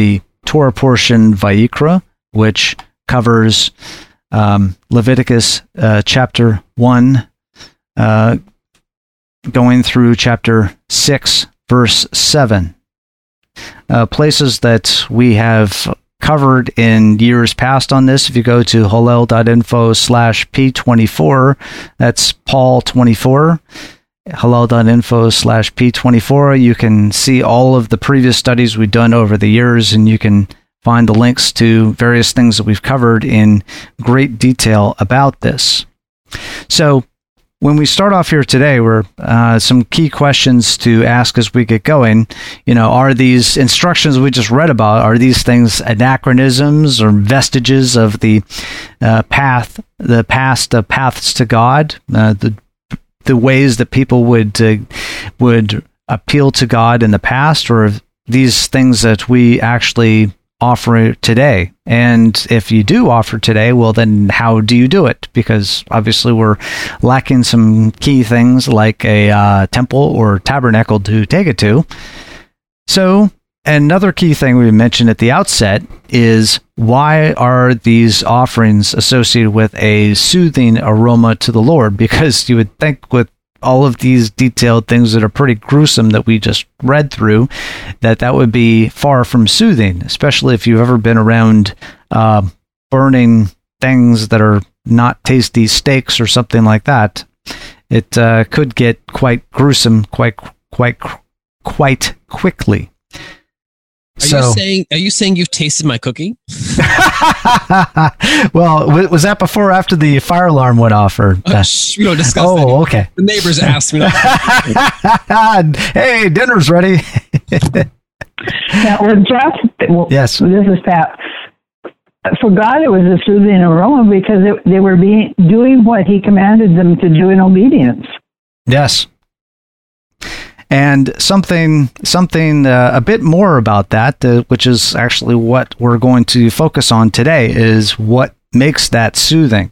The Torah portion Vayikra, which covers um, Leviticus uh, chapter 1, uh, going through chapter 6, verse 7. Uh, places that we have covered in years past on this. If you go to hallel.info slash P24, that's Paul 24 hallel.info slash p24 you can see all of the previous studies we've done over the years and you can find the links to various things that we've covered in great detail about this. So when we start off here today we're uh, some key questions to ask as we get going. You know are these instructions we just read about are these things anachronisms or vestiges of the uh, path the past uh, paths to god? Uh, the the ways that people would uh, would appeal to God in the past, or these things that we actually offer today? And if you do offer today, well, then how do you do it? Because obviously we're lacking some key things like a uh, temple or tabernacle to take it to. So Another key thing we mentioned at the outset is why are these offerings associated with a soothing aroma to the Lord? Because you would think with all of these detailed things that are pretty gruesome that we just read through, that that would be far from soothing, especially if you've ever been around uh, burning things that are not tasty steaks or something like that. It uh, could get quite gruesome quite quite quite quickly. Are so, you saying are you saying you've tasted my cookie? well, was that before or after the fire alarm went off? Or uh, shh, we don't discuss. Oh, that. okay. The neighbors asked me. hey, dinner's ready. now, well, Jeff. Well, yes. This is Pat. For God, it was a soothing aroma because it, they were being doing what He commanded them to do in obedience. Yes and something something uh, a bit more about that, uh, which is actually what we're going to focus on today, is what makes that soothing,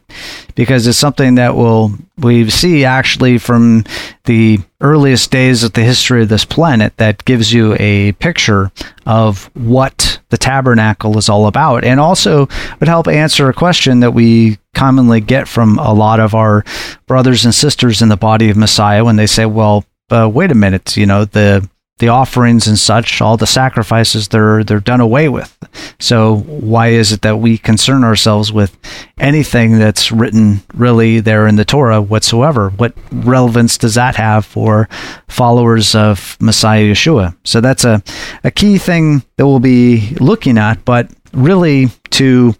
because it's something that will we see actually from the earliest days of the history of this planet that gives you a picture of what the tabernacle is all about, and also would help answer a question that we commonly get from a lot of our brothers and sisters in the body of Messiah when they say, "Well." Uh, wait a minute, you know, the the offerings and such, all the sacrifices, they're they're done away with. So why is it that we concern ourselves with anything that's written really there in the Torah whatsoever? What relevance does that have for followers of Messiah Yeshua? So that's a, a key thing that we'll be looking at, but really to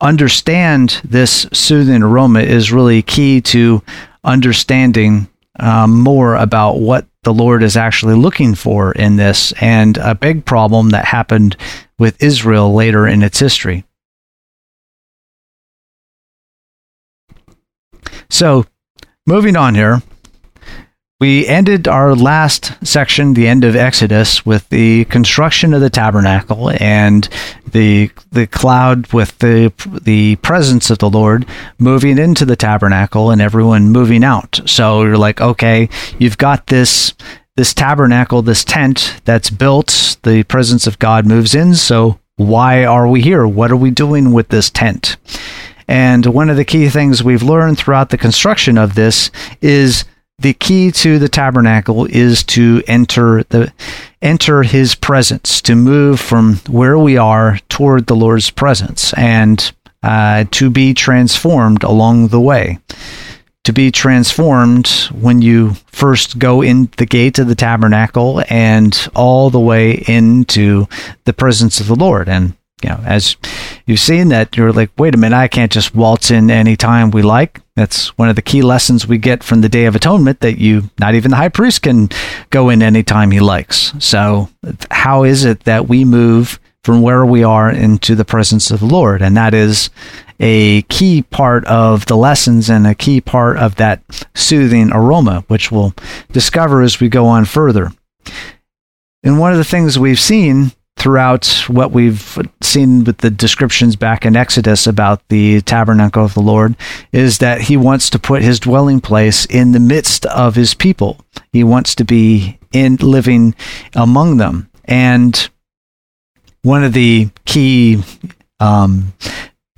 understand this soothing aroma is really key to understanding um, more about what the Lord is actually looking for in this and a big problem that happened with Israel later in its history. So, moving on here, we ended our last section, the end of Exodus, with the construction of the tabernacle and the the cloud with the the presence of the Lord moving into the tabernacle and everyone moving out. So you're like, okay, you've got this this tabernacle, this tent that's built, the presence of God moves in. So why are we here? What are we doing with this tent? And one of the key things we've learned throughout the construction of this is the key to the tabernacle is to enter the enter his presence to move from where we are toward the lord's presence and uh, to be transformed along the way. To be transformed when you first go in the gate of the tabernacle and all the way into the presence of the lord. And you know as you've seen that you're like wait a minute i can't just waltz in anytime we like That's one of the key lessons we get from the Day of Atonement that you, not even the high priest, can go in anytime he likes. So, how is it that we move from where we are into the presence of the Lord? And that is a key part of the lessons and a key part of that soothing aroma, which we'll discover as we go on further. And one of the things we've seen throughout what we've seen with the descriptions back in Exodus about the tabernacle of the Lord is that he wants to put his dwelling place in the midst of his people. He wants to be in living among them. And one of the key um,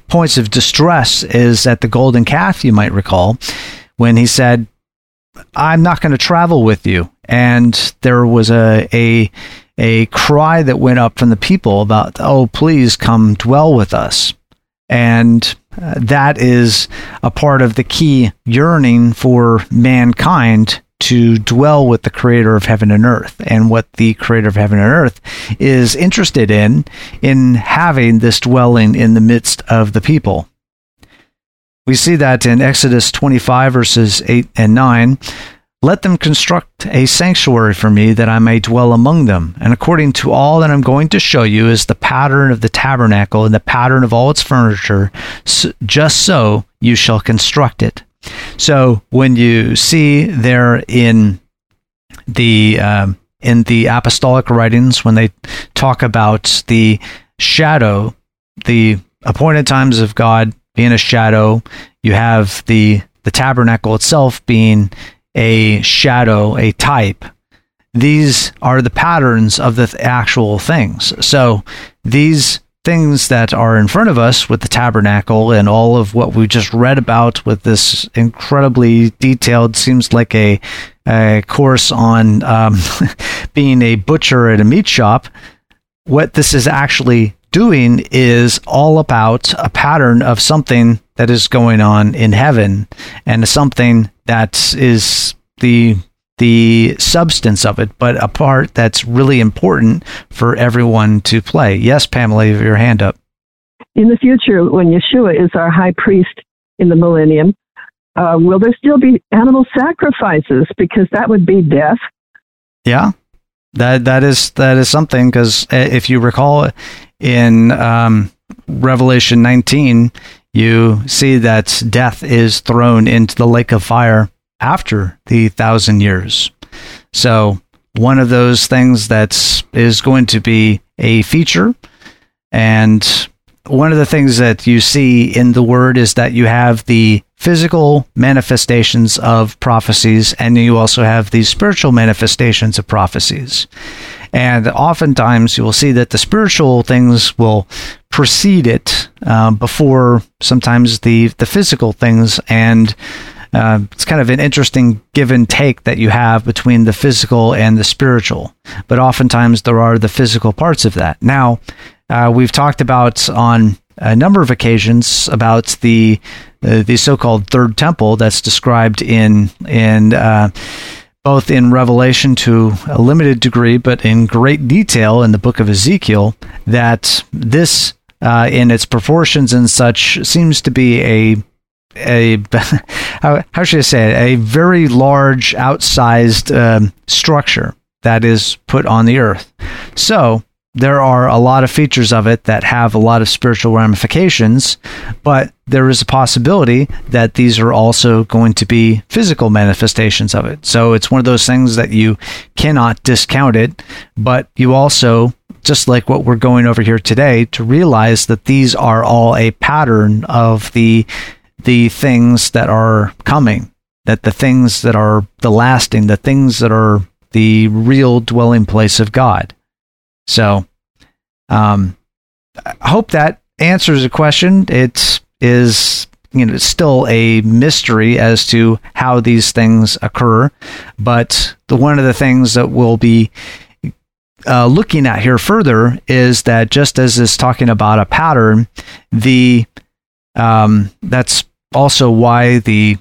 points of distress is at the golden calf, you might recall, when he said, I'm not going to travel with you. And there was a, a a cry that went up from the people about, oh, please come dwell with us. And uh, that is a part of the key yearning for mankind to dwell with the creator of heaven and earth. And what the creator of heaven and earth is interested in in having this dwelling in the midst of the people. We see that in exodus 25 verses 8 and 9 let them construct a sanctuary for me that I may dwell among them. And according to all that I'm going to show you is the pattern of the tabernacle and the pattern of all its furniture, just so you shall construct it. So when you see there in the um, in the apostolic writings when they talk about the shadow, the appointed times of God being a shadow, you have the the tabernacle itself being a shadow, a type. These are the patterns of the actual things. So these things that are in front of us with the tabernacle and all of what we just read about with this incredibly detailed, seems like a, a course on um, being a butcher at a meat shop. What this is actually doing is all about a pattern of something that is going on in heaven and something that is the the substance of it, but a part that's really important for everyone to play. Yes, Pamela, you have your hand up. In the future, when Yeshua is our high priest in the millennium, uh, will there still be animal sacrifices? Because that would be death. Yeah, that that is that is something. Because uh, if you recall, in um, Revelation 19, you see that death is thrown into the lake of fire after the thousand years. So, one of those things that is going to be a feature. And one of the things that you see in the word is that you have the physical manifestations of prophecies, and you also have the spiritual manifestations of prophecies. And oftentimes you will see that the spiritual things will precede it uh, before sometimes the, the physical things. And uh, it's kind of an interesting give and take that you have between the physical and the spiritual. But oftentimes there are the physical parts of that. Now, uh, we've talked about on a number of occasions about the uh, the so-called third temple that's described in in uh, both in Revelation to a limited degree, but in great detail in the book of Ezekiel. That this, uh, in its proportions and such, seems to be a a how, how should I say it? A very large, outsized um, structure that is put on the earth. So there are a lot of features of it that have a lot of spiritual ramifications, but there is a possibility that these are also going to be physical manifestations of it. So it's one of those things that you cannot discount it, but you also just like what we're going over here today to realize that these are all a pattern of the the things that are coming, that the things that are the lasting, the things that are the real dwelling place of God. So, um, I hope that answers the question. It is, you know, it's still a mystery as to how these things occur, but the one of the things that we'll be uh, looking at here further is that just as is talking about a pattern, the um, that's also why the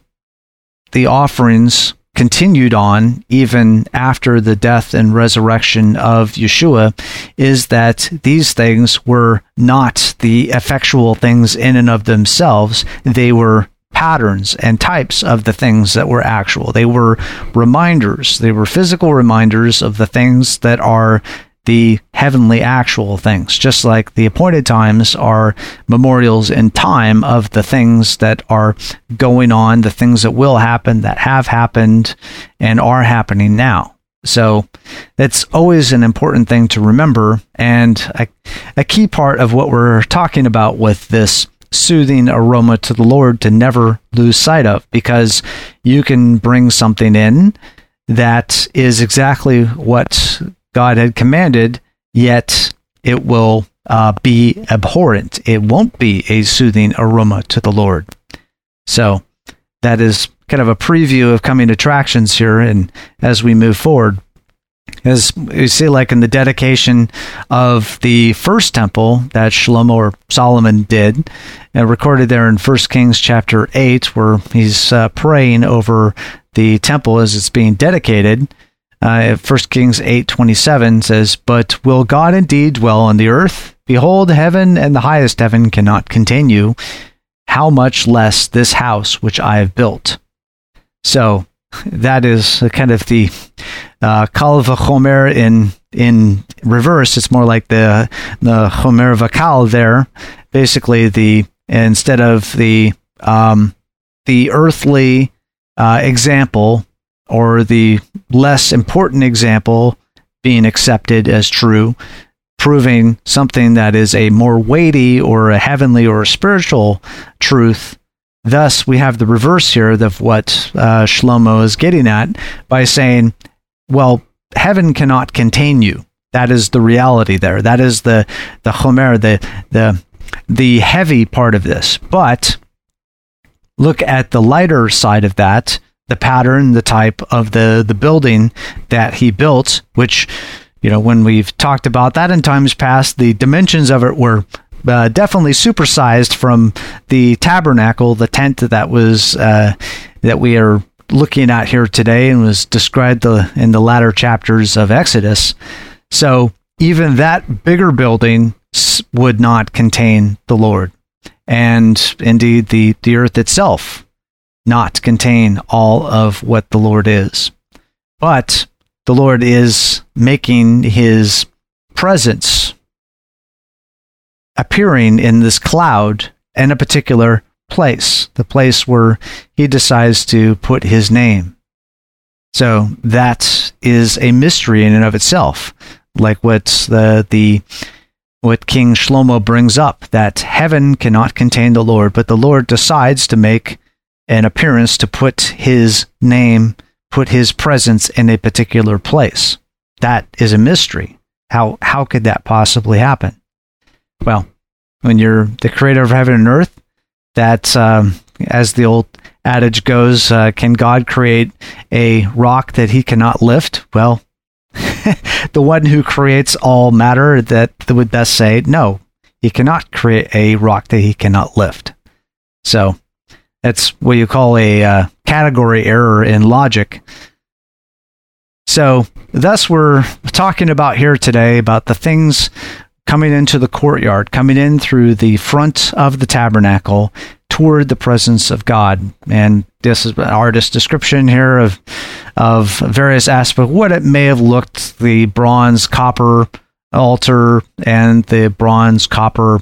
the offerings continued on even after the death and resurrection of Yeshua is that these things were not the effectual things in and of themselves. They were patterns and types of the things that were actual. They were reminders, they were physical reminders of the things that are the heavenly actual things, just like the appointed times are memorials in time of the things that are going on, the things that will happen, that have happened, and are happening now. So that's always an important thing to remember, and a, a key part of what we're talking about with this soothing aroma to the Lord to never lose sight of, because you can bring something in that is exactly what God had commanded, yet it will uh, be abhorrent. It won't be a soothing aroma to the Lord. So that is kind of a preview of coming attractions here, and as we move forward. As you see, like in the dedication of the first temple that Shlomo or Solomon did, uh, recorded there in 1 Kings chapter 8, where he's uh, praying over the temple as it's being dedicated. Uh, 1 Kings 8:27 says, "But will God indeed dwell on the earth? Behold, heaven and the highest heaven cannot contain you. How much less this house which I have built?" So that is kind of the uh, Kal v'chomer in in reverse. It's more like the the Chomer v'Kal there. Basically, the instead of the um, the earthly uh, example or the less important example being accepted as true, proving something that is a more weighty or a heavenly or a spiritual truth. Thus, we have the reverse here of what uh, Shlomo is getting at by saying, well, heaven cannot contain you. That is the reality there. That is the the chomer, the the the heavy part of this. But look at the lighter side of that, the pattern, the type of the the building that he built, which you know when we've talked about that in times past, the dimensions of it were uh, definitely supersized from the tabernacle, the tent that was uh, that we are looking at here today, and was described the, in the latter chapters of Exodus. So even that bigger building would not contain the Lord, and indeed the the earth itself not contain all of what the Lord is. But the Lord is making his presence appearing in this cloud in a particular place, the place where he decides to put his name. So that is a mystery in and of itself, like what the the what King Shlomo brings up that heaven cannot contain the Lord, but the Lord decides to make an appearance to put his name, put his presence in a particular place. That is a mystery. How how could that possibly happen? Well, when you're the creator of heaven and earth, that um, as the old adage goes, uh, can God create a rock that he cannot lift? Well, the one who creates all matter that would best say no, he cannot create a rock that he cannot lift. So that's what you call a uh, category error in logic. So, thus, we're talking about here today about the things coming into the courtyard, coming in through the front of the tabernacle toward the presence of God. And this is an artist's description here of of various aspects, what it may have looked the bronze copper altar and the bronze copper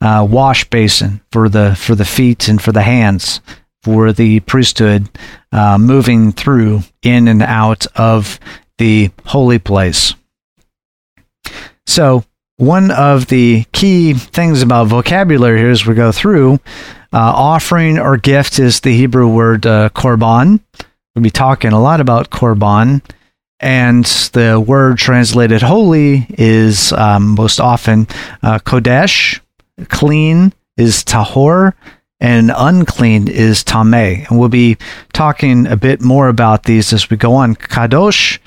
uh, wash basin for the for the feet and for the hands for the priesthood uh, moving through in and out of the holy place. So one of the key things about vocabulary here as we go through uh, offering or gift is the Hebrew word uh, korban. We'll be talking a lot about korban. And the word translated holy is um, most often uh, kodesh, clean is tahor, and unclean is tameh. And we'll be talking a bit more about these as we go on. Kadosh,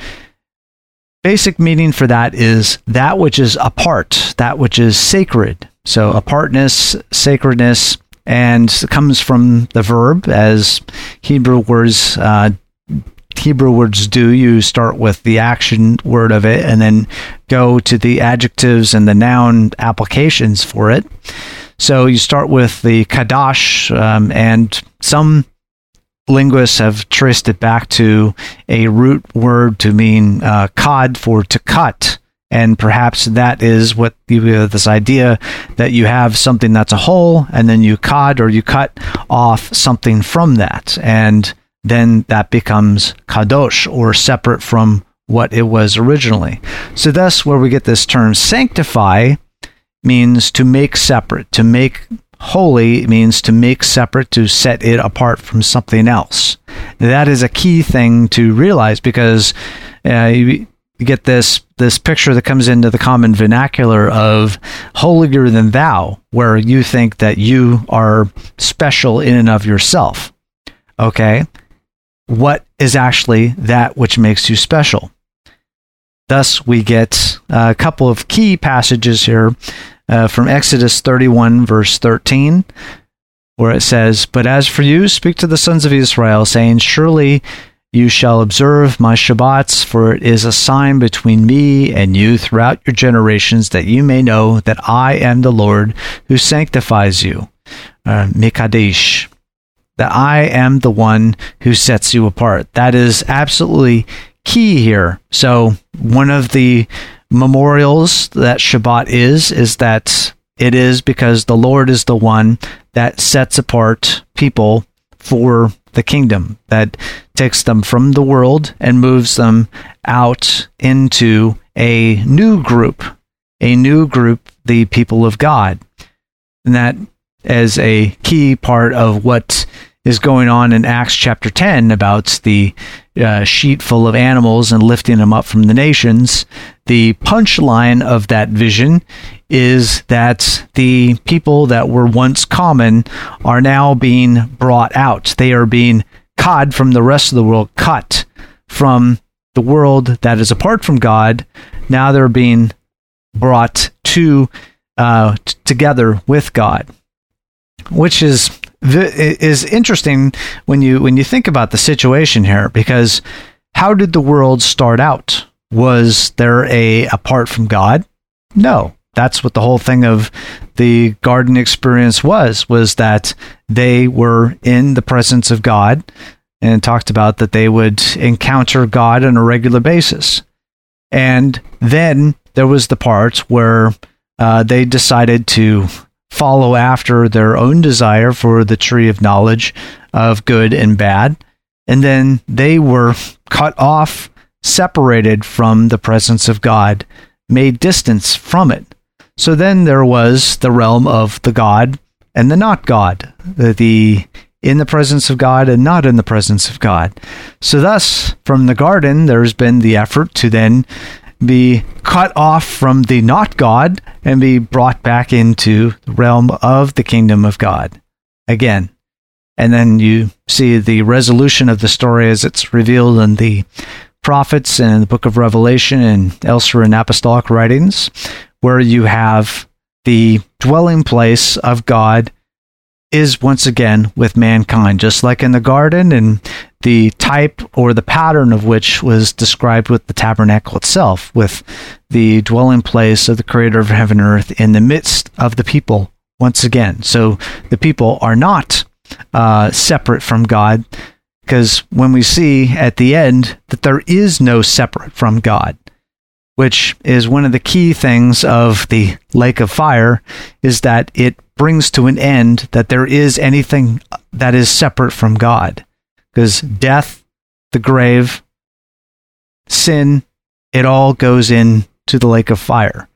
basic meaning for that is that which is apart, that which is sacred. So apartness, sacredness, and comes from the verb as Hebrew words uh, Hebrew words do. You start with the action word of it and then go to the adjectives and the noun applications for it. So you start with the Kadash, um, and some linguists have traced it back to a root word to mean uh, cod for to cut. And perhaps that is what you, uh, this idea that you have something that's a whole, and then you cod or you cut off something from that, and then that becomes kadosh or separate from what it was originally. So thus, where we get this term sanctify means to make separate, to make holy means to make separate, to set it apart from something else. That is a key thing to realize because uh, you, get this this picture that comes into the common vernacular of holier than thou, where you think that you are special in and of yourself. Okay, what is actually that which makes you special? Thus, we get a couple of key passages here uh, from Exodus 31, verse 13, where it says, But as for you, speak to the sons of Israel, saying, Surely you shall observe my Shabbats, for it is a sign between me and you throughout your generations, that you may know that I am the Lord who sanctifies you. Uh, Mikadesh. That I am the one who sets you apart. That is absolutely key here. So, one of the memorials that Shabbat is, is that it is because the Lord is the one that sets apart people for the kingdom, that takes them from the world and moves them out into a new group, a new group, the people of God. And that as a key part of what is going on in Acts chapter 10 about the uh, sheet full of animals and lifting them up from the nations. The punchline of that vision is that the people that were once common are now being brought out. They are being cut from the rest of the world, cut from the world that is apart from God. Now they're being brought to uh, t- together with God, which is is interesting when you when you think about the situation here because how did the world start out? Was there a apart from God? No. That's what the whole thing of the garden experience was was that they were in the presence of God and talked about that they would encounter God on a regular basis. And then there was the part where uh, they decided to follow after their own desire for the tree of knowledge of good and bad. And then they were cut off, separated from the presence of God, made distance from it. So then there was the realm of the God and the not God, the in the presence of God and not in the presence of God. So thus, from the garden, there's been the effort to then be cut off from the not God and be brought back into the realm of the kingdom of God again. And then you see the resolution of the story as it's revealed in the prophets and in the book of Revelation and elsewhere in apostolic writings, where you have the dwelling place of God is once again with mankind, just like in the garden, and the type or the pattern of which was described with the tabernacle itself, with the dwelling place of the creator of heaven and earth in the midst of the people once again. So the people are not uh, separate from God, because when we see at the end that there is no separate from God, which is one of the key things of the lake of fire, is that it brings to an end that there is anything that is separate from God. Because death, the grave, sin, it all goes into the lake of fire.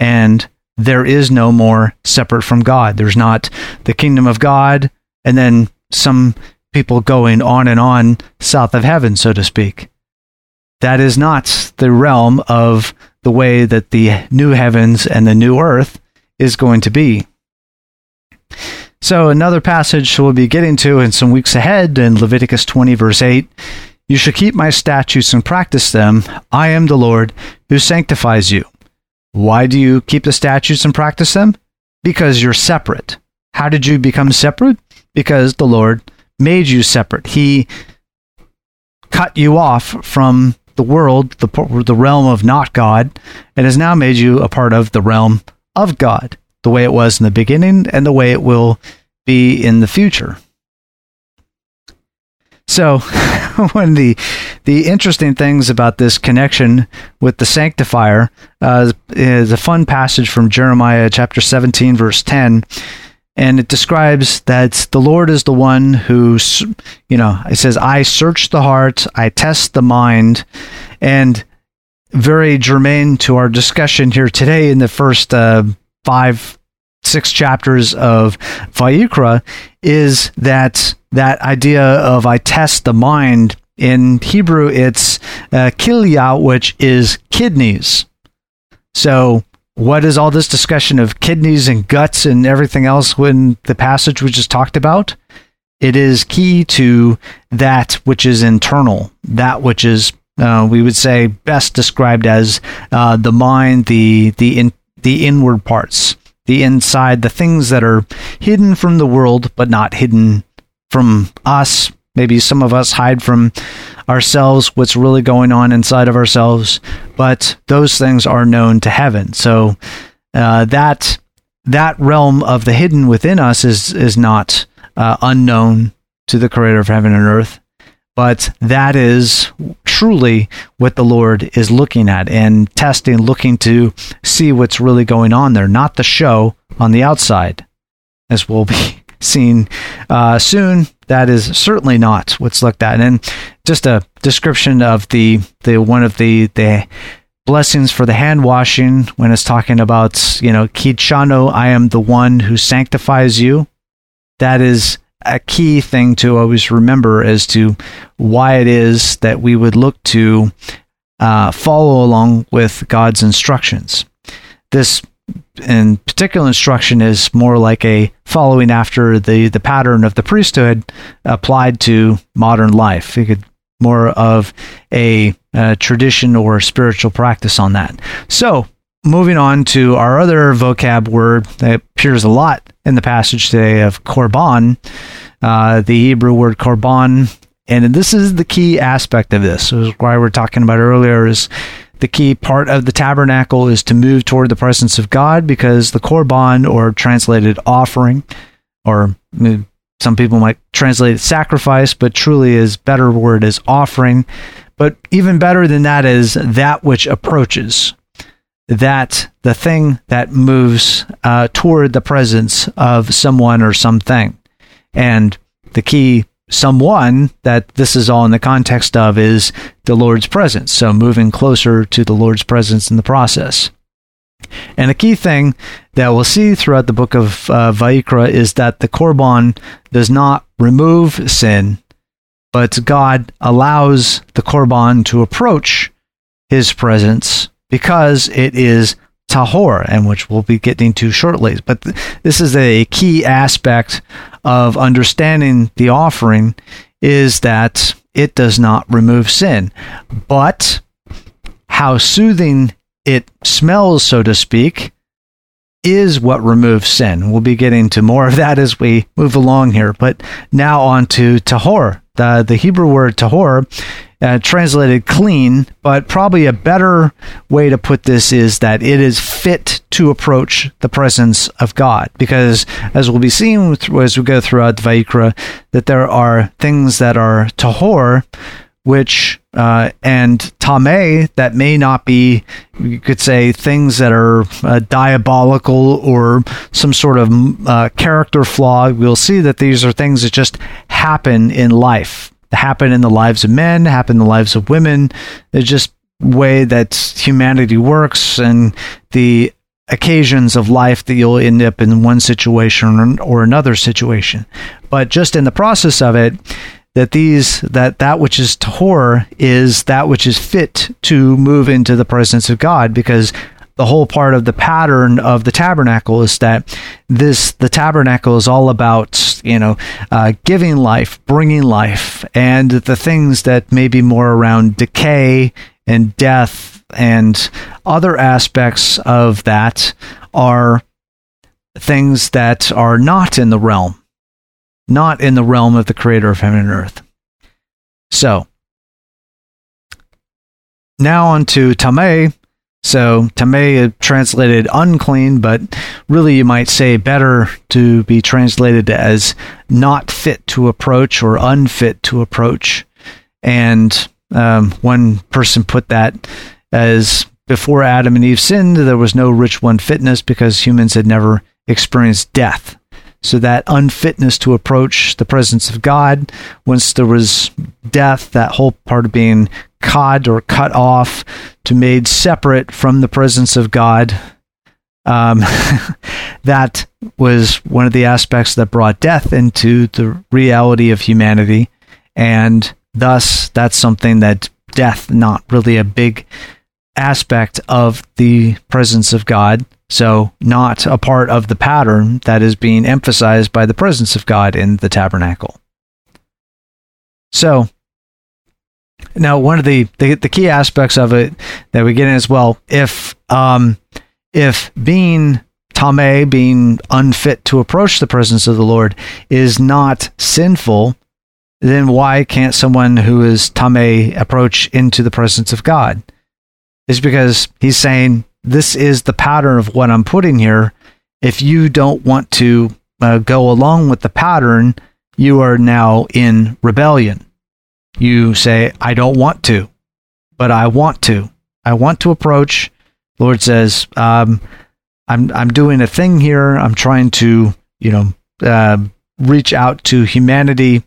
And there is no more separate from God. There's not the kingdom of God and then some people going on and on south of heaven, so to speak that is not the realm of the way that the new heavens and the new earth is going to be. So, another passage we'll be getting to in some weeks ahead in Leviticus 20, verse 8 You shall keep my statutes and practice them. I am the Lord who sanctifies you. Why do you keep the statutes and practice them? Because you're separate. How did you become separate? Because the Lord made you separate. He cut you off from the world, the, the realm of not God, and has now made you a part of the realm of God, the way it was in the beginning and the way it will be in the future. So, one of the the interesting things about this connection with the sanctifier uh, is a fun passage from Jeremiah chapter 17, verse 10. And it describes that the Lord is the one who, you know, it says, I search the heart, I test the mind. And very germane to our discussion here today in the first uh, five, six chapters of Vayikra is that that idea of I test the mind. In Hebrew, it's uh, kilia, which is kidneys. So, what is all this discussion of kidneys and guts and everything else when the passage we just talked about? It is key to that which is internal, that which is uh, we would say best described as uh, the mind, the the in, the inward parts, the inside, the things that are hidden from the world but not hidden from us. Maybe some of us hide from ourselves what's really going on inside of ourselves, but those things are known to heaven. So uh, that that realm of the hidden within us is is not uh, unknown to the Creator of heaven and earth but that is truly what the Lord is looking at and testing, looking to see what's really going on there, not the show on the outside, as we'll be seeing uh, soon. That is certainly not what's looked at. And just a description of the the one of the the blessings for the hand washing when it's talking about you know kichano, I am the one who sanctifies you. That is a key thing to always remember as to why it is that we would look to uh, follow along with God's instructions. This in particular instruction is more like a following after the, the pattern of the priesthood applied to modern life. You could more of a, a tradition or spiritual practice on that. So, moving on to our other vocab word that appears a lot in the passage today of korban, uh, the Hebrew word korban. And this is the key aspect of this. this is why we're talking about earlier is the key part of the tabernacle is to move toward the presence of God because the korban, or translated offering, or some people might translate it sacrifice, but truly is better word is offering. But even better than that is that which approaches that the thing that moves uh, toward the presence of someone or something. And the key someone that this is all in the context of is the Lord's presence. So moving closer to the Lord's presence in the process. And a key thing that we'll see throughout the book of uh, Vayikra is that the Korban does not remove sin, but God allows the Korban to approach his presence because it is tahor, and which we'll be getting to shortly. But th- this is a key aspect of understanding the offering is that it does not remove sin, but how soothing it smells, so to speak, is what removes sin. We'll be getting to more of that as we move along here. But now on to tahor. The, the Hebrew word tahor uh, translated clean, but probably a better way to put this is that it is fit to approach the presence of God. Because as we'll be seeing as we go throughout Vayikra, that there are things that are tahor, which uh, and tame that may not be, you could say, things that are uh, diabolical or some sort of uh, character flaw. We'll see that these are things that just happen in life happen in the lives of men, happen in the lives of women. It's just way that humanity works and the occasions of life that you'll end up in one situation or another situation. But just in the process of it, that these that that which is tahor is that which is fit to move into the presence of God because the whole part of the pattern of the tabernacle is that this the tabernacle is all about you know uh, giving life bringing life and the things that may be more around decay and death and other aspects of that are things that are not in the realm not in the realm of the creator of heaven and earth. So now on to tameh So tamei translated unclean, but really you might say better to be translated as not fit to approach or unfit to approach. And um, one person put that as before Adam and Eve sinned, there was no ritual unfitness because humans had never experienced death. So that unfitness to approach the presence of God, once there was death, that whole part of being cut or cut off to made separate from the presence of God. Um, that was one of the aspects that brought death into the reality of humanity. And thus, that's something that death, not really a big aspect of the presence of God. So, not a part of the pattern that is being emphasized by the presence of God in the tabernacle. So, now one of the, the, the key aspects of it that we get in as well, if um, if being tamei, being unfit to approach the presence of the Lord, is not sinful, then why can't someone who is tamei approach into the presence of God? Is because he's saying this is the pattern of what I'm putting here. If you don't want to uh, go along with the pattern, you are now in rebellion. You say, I don't want to, but I want to. I want to approach. Lord says, um, I'm, I'm doing a thing here. I'm trying to, you know, uh, reach out to humanity.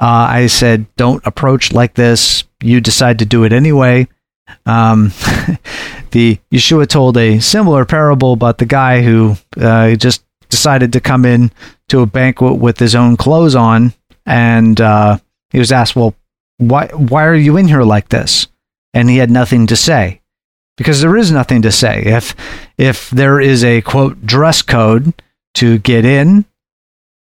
Uh, I said, don't approach like this. You decide to do it anyway. Um, the Yeshua told a similar parable about the guy who uh, just decided to come in to a banquet with his own clothes on, and uh, he was asked, "Well, why why are you in here like this?" And he had nothing to say because there is nothing to say. If if there is a quote dress code to get in,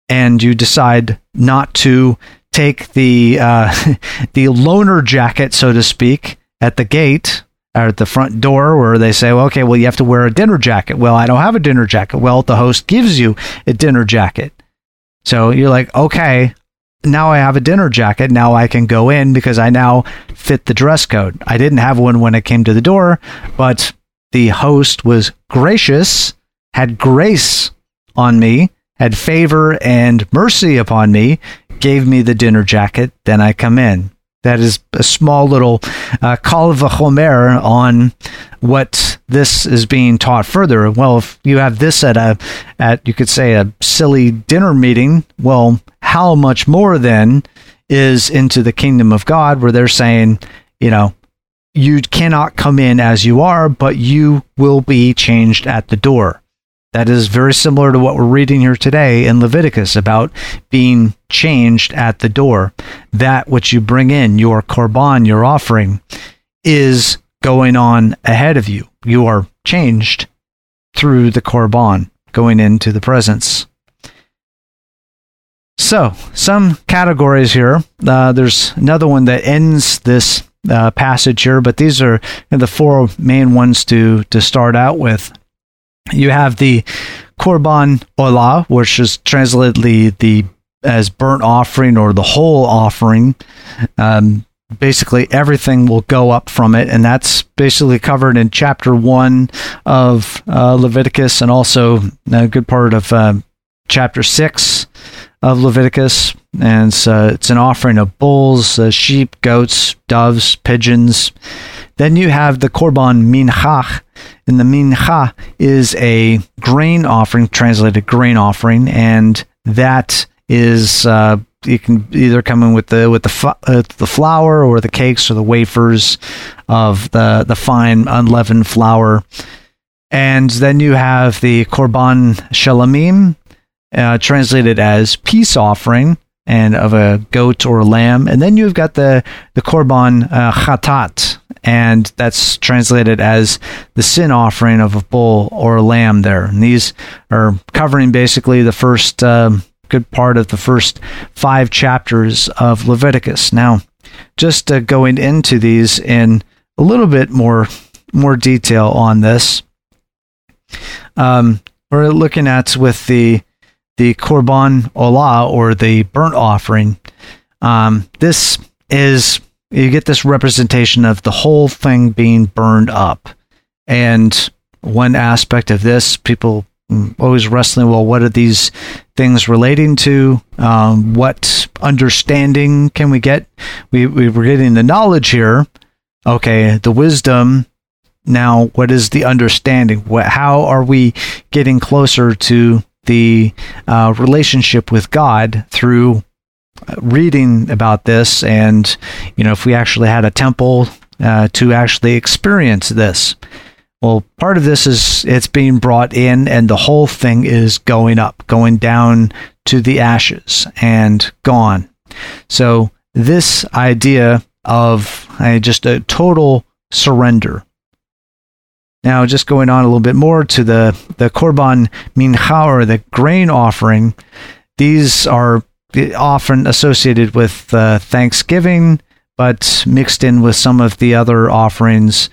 and you decide not to take the uh, the loaner jacket, so to speak, at the gate or at the front door where they say, well, okay, well, you have to wear a dinner jacket. Well, I don't have a dinner jacket. Well, the host gives you a dinner jacket. So you're like, okay, now I have a dinner jacket. Now I can go in because I now fit the dress code. I didn't have one when I came to the door, but the host was gracious, had grace on me, had favor and mercy upon me, gave me the dinner jacket. Then I come in that is a small little uh, kal v'chomer on what this is being taught further. Well, if you have this at a, at you could say a silly dinner meeting, well, how much more then is into the kingdom of God, where they're saying, you know, you cannot come in as you are, but you will be changed at the door. That is very similar to what we're reading here today in Leviticus about being changed at the door. That which you bring in, your korban, your offering, is going on ahead of you. You are changed through the korban, going into the presence. So, some categories here. Uh, there's another one that ends this uh, passage here, but these are the four main ones to to start out with you have the korban olah, which is translated the, as burnt offering or the whole offering. Um, basically, everything will go up from it, and that's basically covered in chapter one of uh, Leviticus, and also a good part of uh, chapter six of Leviticus. And so it's an offering of bulls, uh, sheep, goats, doves, pigeons. Then you have the korban minchah, and the mincha is a grain offering, translated grain offering, and that is uh, you can either come in with the with the uh, the flour or the cakes or the wafers of the the fine unleavened flour, and then you have the korban shalamim, uh, translated as peace offering, and of a goat or a lamb, and then you've got the the korban uh, chatat, and that's translated as the sin offering of a bull or a lamb there. And these are covering basically the first um, good part of the first five chapters of Leviticus. Now, just uh, going into these in a little bit more more detail on this, um, we're looking at with the the korban olah or the burnt offering. Um, this is you get this representation of the whole thing being burned up. And one aspect of this, people always wrestling, well, what are these things relating to? Um, what understanding can we get? We, we were getting the knowledge here. Okay, the wisdom. Now, what is the understanding? What, how are we getting closer to the uh, relationship with God through reading about this? And, you know, if we actually had a temple uh, to actually experience this. Well, part of this is it's being brought in, and the whole thing is going up, going down to the ashes and gone. So, this idea of uh, just a total surrender. Now, just going on a little bit more to the, the Korban Mincha, or the grain offering, these are often associated with uh, Thanksgiving, but mixed in with some of the other offerings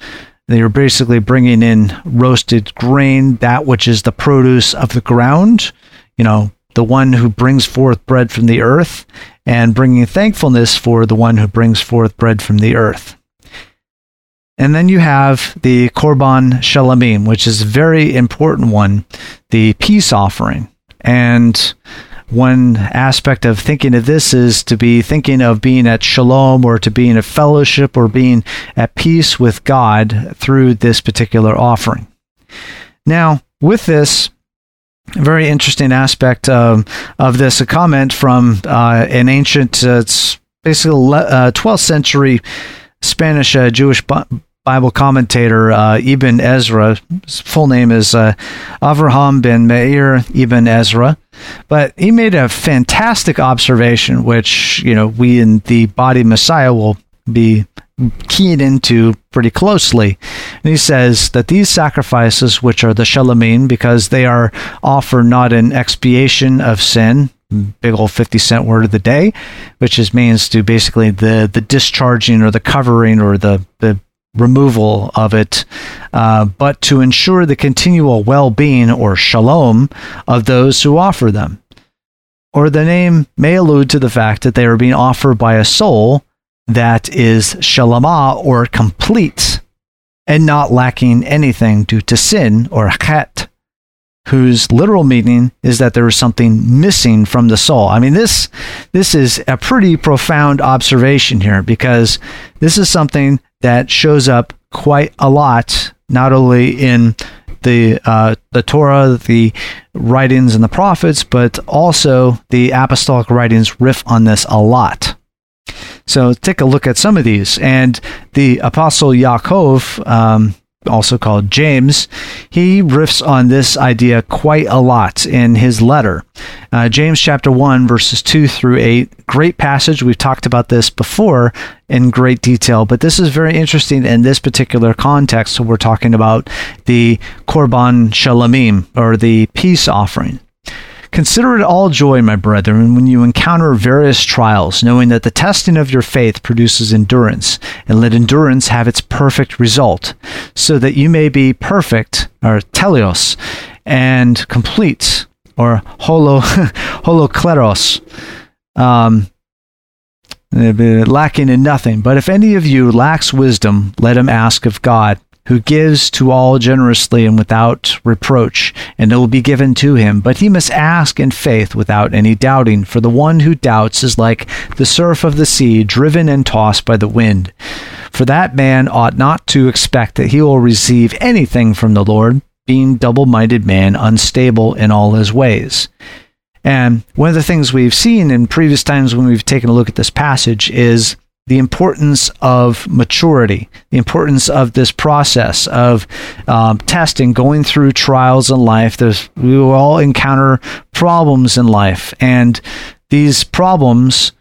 they are basically bringing in roasted grain, that which is the produce of the ground, you know, the one who brings forth bread from the earth, and bringing thankfulness for the one who brings forth bread from the earth. And then you have the Korban Shalamim, which is a very important one, the peace offering. And one aspect of thinking of this is to be thinking of being at shalom or to be in a fellowship or being at peace with God through this particular offering. Now, with this, very interesting aspect um, of this, a comment from uh, an ancient, uh, it's basically uh, 12th century Spanish uh, Jewish Bible commentator uh, Ibn Ezra. His full name is uh, Avraham ben Meir Ibn Ezra. But he made a fantastic observation, which, you know, we in the body Messiah will be keyed into pretty closely. And he says that these sacrifices, which are the shalamim, because they are offered not in expiation of sin, big old 50 cent word of the day, which is means to basically the, the discharging or the covering or the, the removal of it, uh, but to ensure the continual well being or shalom of those who offer them. Or the name may allude to the fact that they are being offered by a soul that is shalama or complete and not lacking anything due to sin or chet whose literal meaning is that there is something missing from the soul. I mean, this this is a pretty profound observation here because this is something that shows up quite a lot, not only in the uh, the Torah, the writings and the prophets, but also the apostolic writings riff on this a lot. So take a look at some of these, and the apostle Yaakov. Um, also called James, he riffs on this idea quite a lot in his letter. Uh, James chapter 1, verses 2 through 8. Great passage. We've talked about this before in great detail, but this is very interesting in this particular context. So we're talking about the Korban Shalamim, or the peace offering. Consider it all joy, my brethren, when you encounter various trials, knowing that the testing of your faith produces endurance, and let endurance have its perfect result, so that you may be perfect, or teleos, and complete, or holo, holokleros, um, lacking in nothing. But if any of you lacks wisdom, let him ask of God who gives to all generously and without reproach, and it will be given to him. But he must ask in faith without any doubting, for the one who doubts is like the surf of the sea, driven and tossed by the wind. For that man ought not to expect that he will receive anything from the Lord, being double minded man, unstable in all his ways. And one of the things we've seen in previous times when we've taken a look at this passage is the importance of maturity, the importance of this process of um, testing, going through trials in life. There's, we will all encounter problems in life, and these problems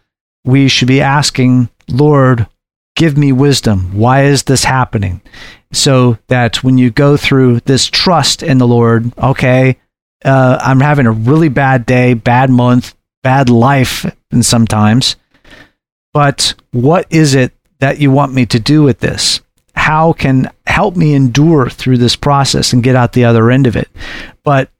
we should be asking, Lord, give me wisdom. Why is this happening? So that when you go through this trust in the Lord, okay, uh, I'm having a really bad day, bad month, bad life, and sometimes but what is it that you want me to do with this? How can help me endure through this process and get out the other end of it? But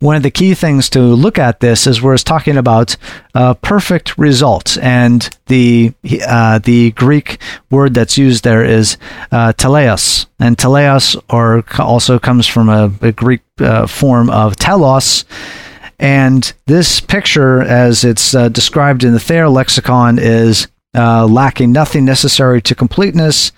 one of the key things to look at this is where it's talking about uh, perfect results, and the uh, the Greek word that's used there is uh, teleos, and teleos or also comes from a, a Greek uh, form of telos. And this picture, as it's uh, described in the Thayer lexicon, is uh, lacking nothing necessary to completeness,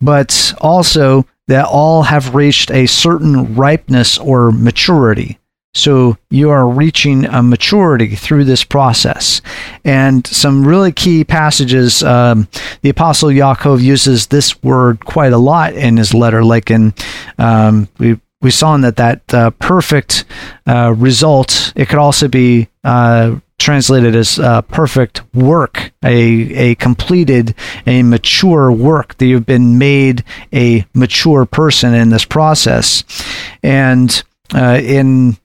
but also that all have reached a certain ripeness or maturity. So you are reaching a maturity through this process. And some really key passages, um, the Apostle Yaakov uses this word quite a lot in his letter, like in, um, we, we saw in that that uh, perfect uh, result, it could also be uh, translated as uh, perfect work, a, a completed, a mature work, that you've been made a mature person in this process. And uh, in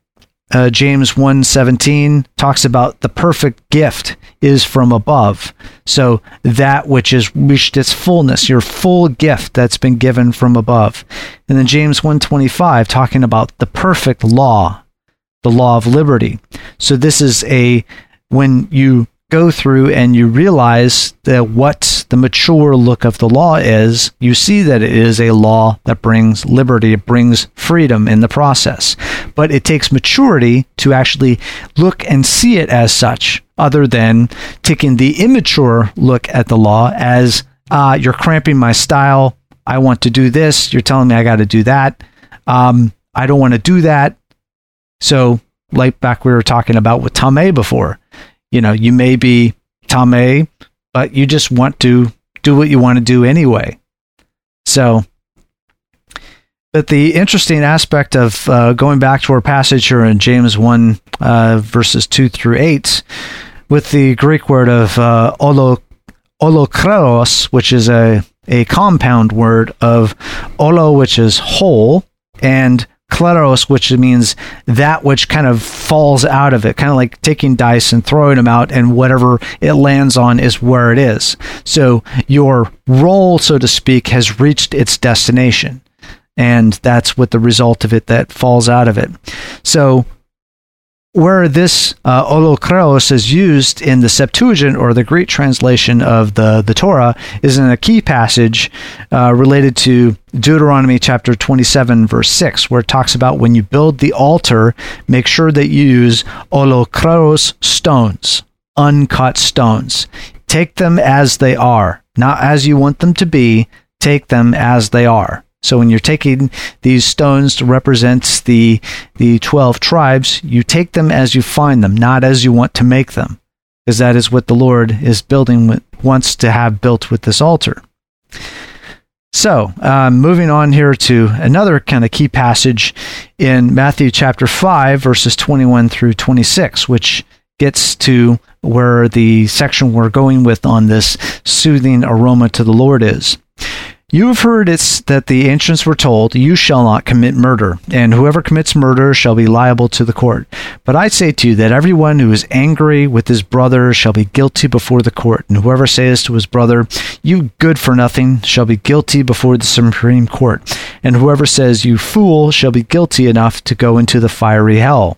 uh, James 1:17 talks about the perfect gift is from above. So that which is reached its fullness, your full gift that's been given from above. And then James 1:25 talking about the perfect law, the law of liberty. So this is a when you go through and you realize that what the mature look of the law is, you see that it is a law that brings liberty, it brings freedom in the process. But it takes maturity to actually look and see it as such, other than taking the immature look at the law as uh, you're cramping my style. I want to do this. You're telling me I got to do that. Um, I don't want to do that. So, like back we were talking about with Tame before, you know, you may be Tame, but you just want to do what you want to do anyway. So, but the interesting aspect of uh, going back to our passage here in James 1, uh, verses 2 through 8, with the Greek word of uh, olo, olokreos, which is a, a compound word of olo, which is whole, and kleros, which means that which kind of falls out of it, kind of like taking dice and throwing them out, and whatever it lands on is where it is. So your roll, so to speak, has reached its destination. And that's what the result of it that falls out of it. So where this uh, is used in the Septuagint or the Greek translation of the, the Torah is in a key passage uh, related to Deuteronomy chapter 27, verse 6, where it talks about when you build the altar, make sure that you use olokreos stones, uncut stones. Take them as they are, not as you want them to be, take them as they are. So when you're taking these stones to represent the the 12 tribes, you take them as you find them, not as you want to make them, because that is what the Lord is building with, wants to have built with this altar. So, um, moving on here to another kind of key passage in Matthew chapter 5, verses 21 through 26, which gets to where the section we're going with on this soothing aroma to the Lord is. You have heard it's that the ancients were told, You shall not commit murder, and whoever commits murder shall be liable to the court. But I say to you that everyone who is angry with his brother shall be guilty before the court, and whoever says to his brother, You good for nothing, shall be guilty before the Supreme Court, and whoever says, You fool, shall be guilty enough to go into the fiery hell.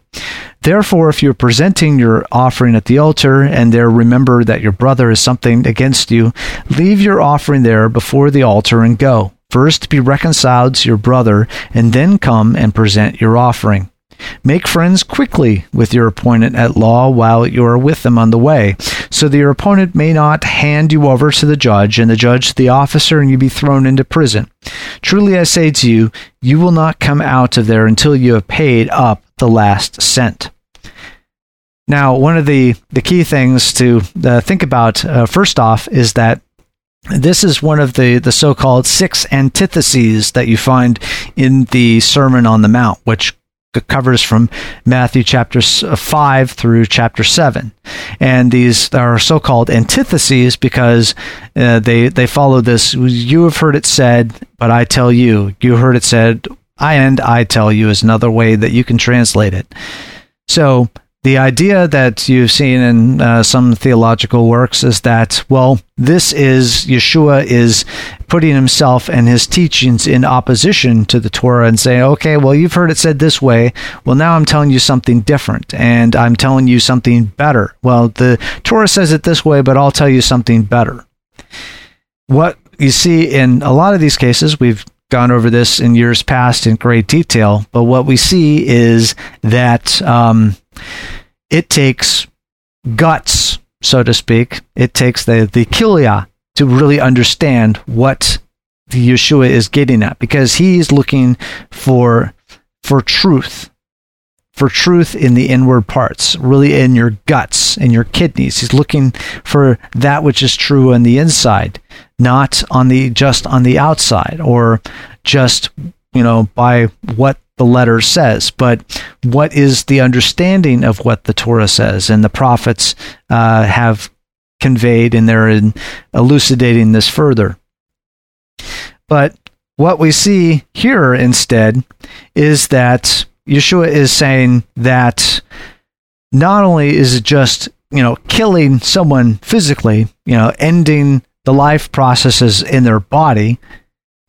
Therefore, if you're presenting your offering at the altar and there remember that your brother is something against you, leave your offering there before the altar and go. First be reconciled to your brother, and then come and present your offering. Make friends quickly with your opponent at law while you are with them on the way, so that your opponent may not hand you over to the judge, and the judge to the officer, and you be thrown into prison. Truly I say to you, you will not come out of there until you have paid up the last cent. Now, one of the, the key things to uh, think about uh, first off is that this is one of the, the so called six antitheses that you find in the Sermon on the Mount, which covers from Matthew chapter uh, 5 through chapter 7. And these are so called antitheses because uh, they, they follow this you have heard it said, but I tell you. You heard it said, I and I tell you is another way that you can translate it. So the idea that you've seen in uh, some theological works is that, well, this is Yeshua is putting himself and his teachings in opposition to the Torah and saying, okay, well, you've heard it said this way. Well, now I'm telling you something different and I'm telling you something better. Well, the Torah says it this way, but I'll tell you something better. What you see in a lot of these cases, we've gone over this in years past in great detail, but what we see is that um, it takes guts, so to speak. It takes the, the kilia to really understand what the Yeshua is getting at because he's looking for for truth for truth in the inward parts, really in your guts, in your kidneys. He's looking for that which is true on the inside, not on the just on the outside or just, you know, by what the letter says, but what is the understanding of what the Torah says and the prophets uh, have conveyed, and they're in elucidating this further. But what we see here instead is that Yeshua is saying that not only is it just, you know, killing someone physically, you know, ending the life processes in their body,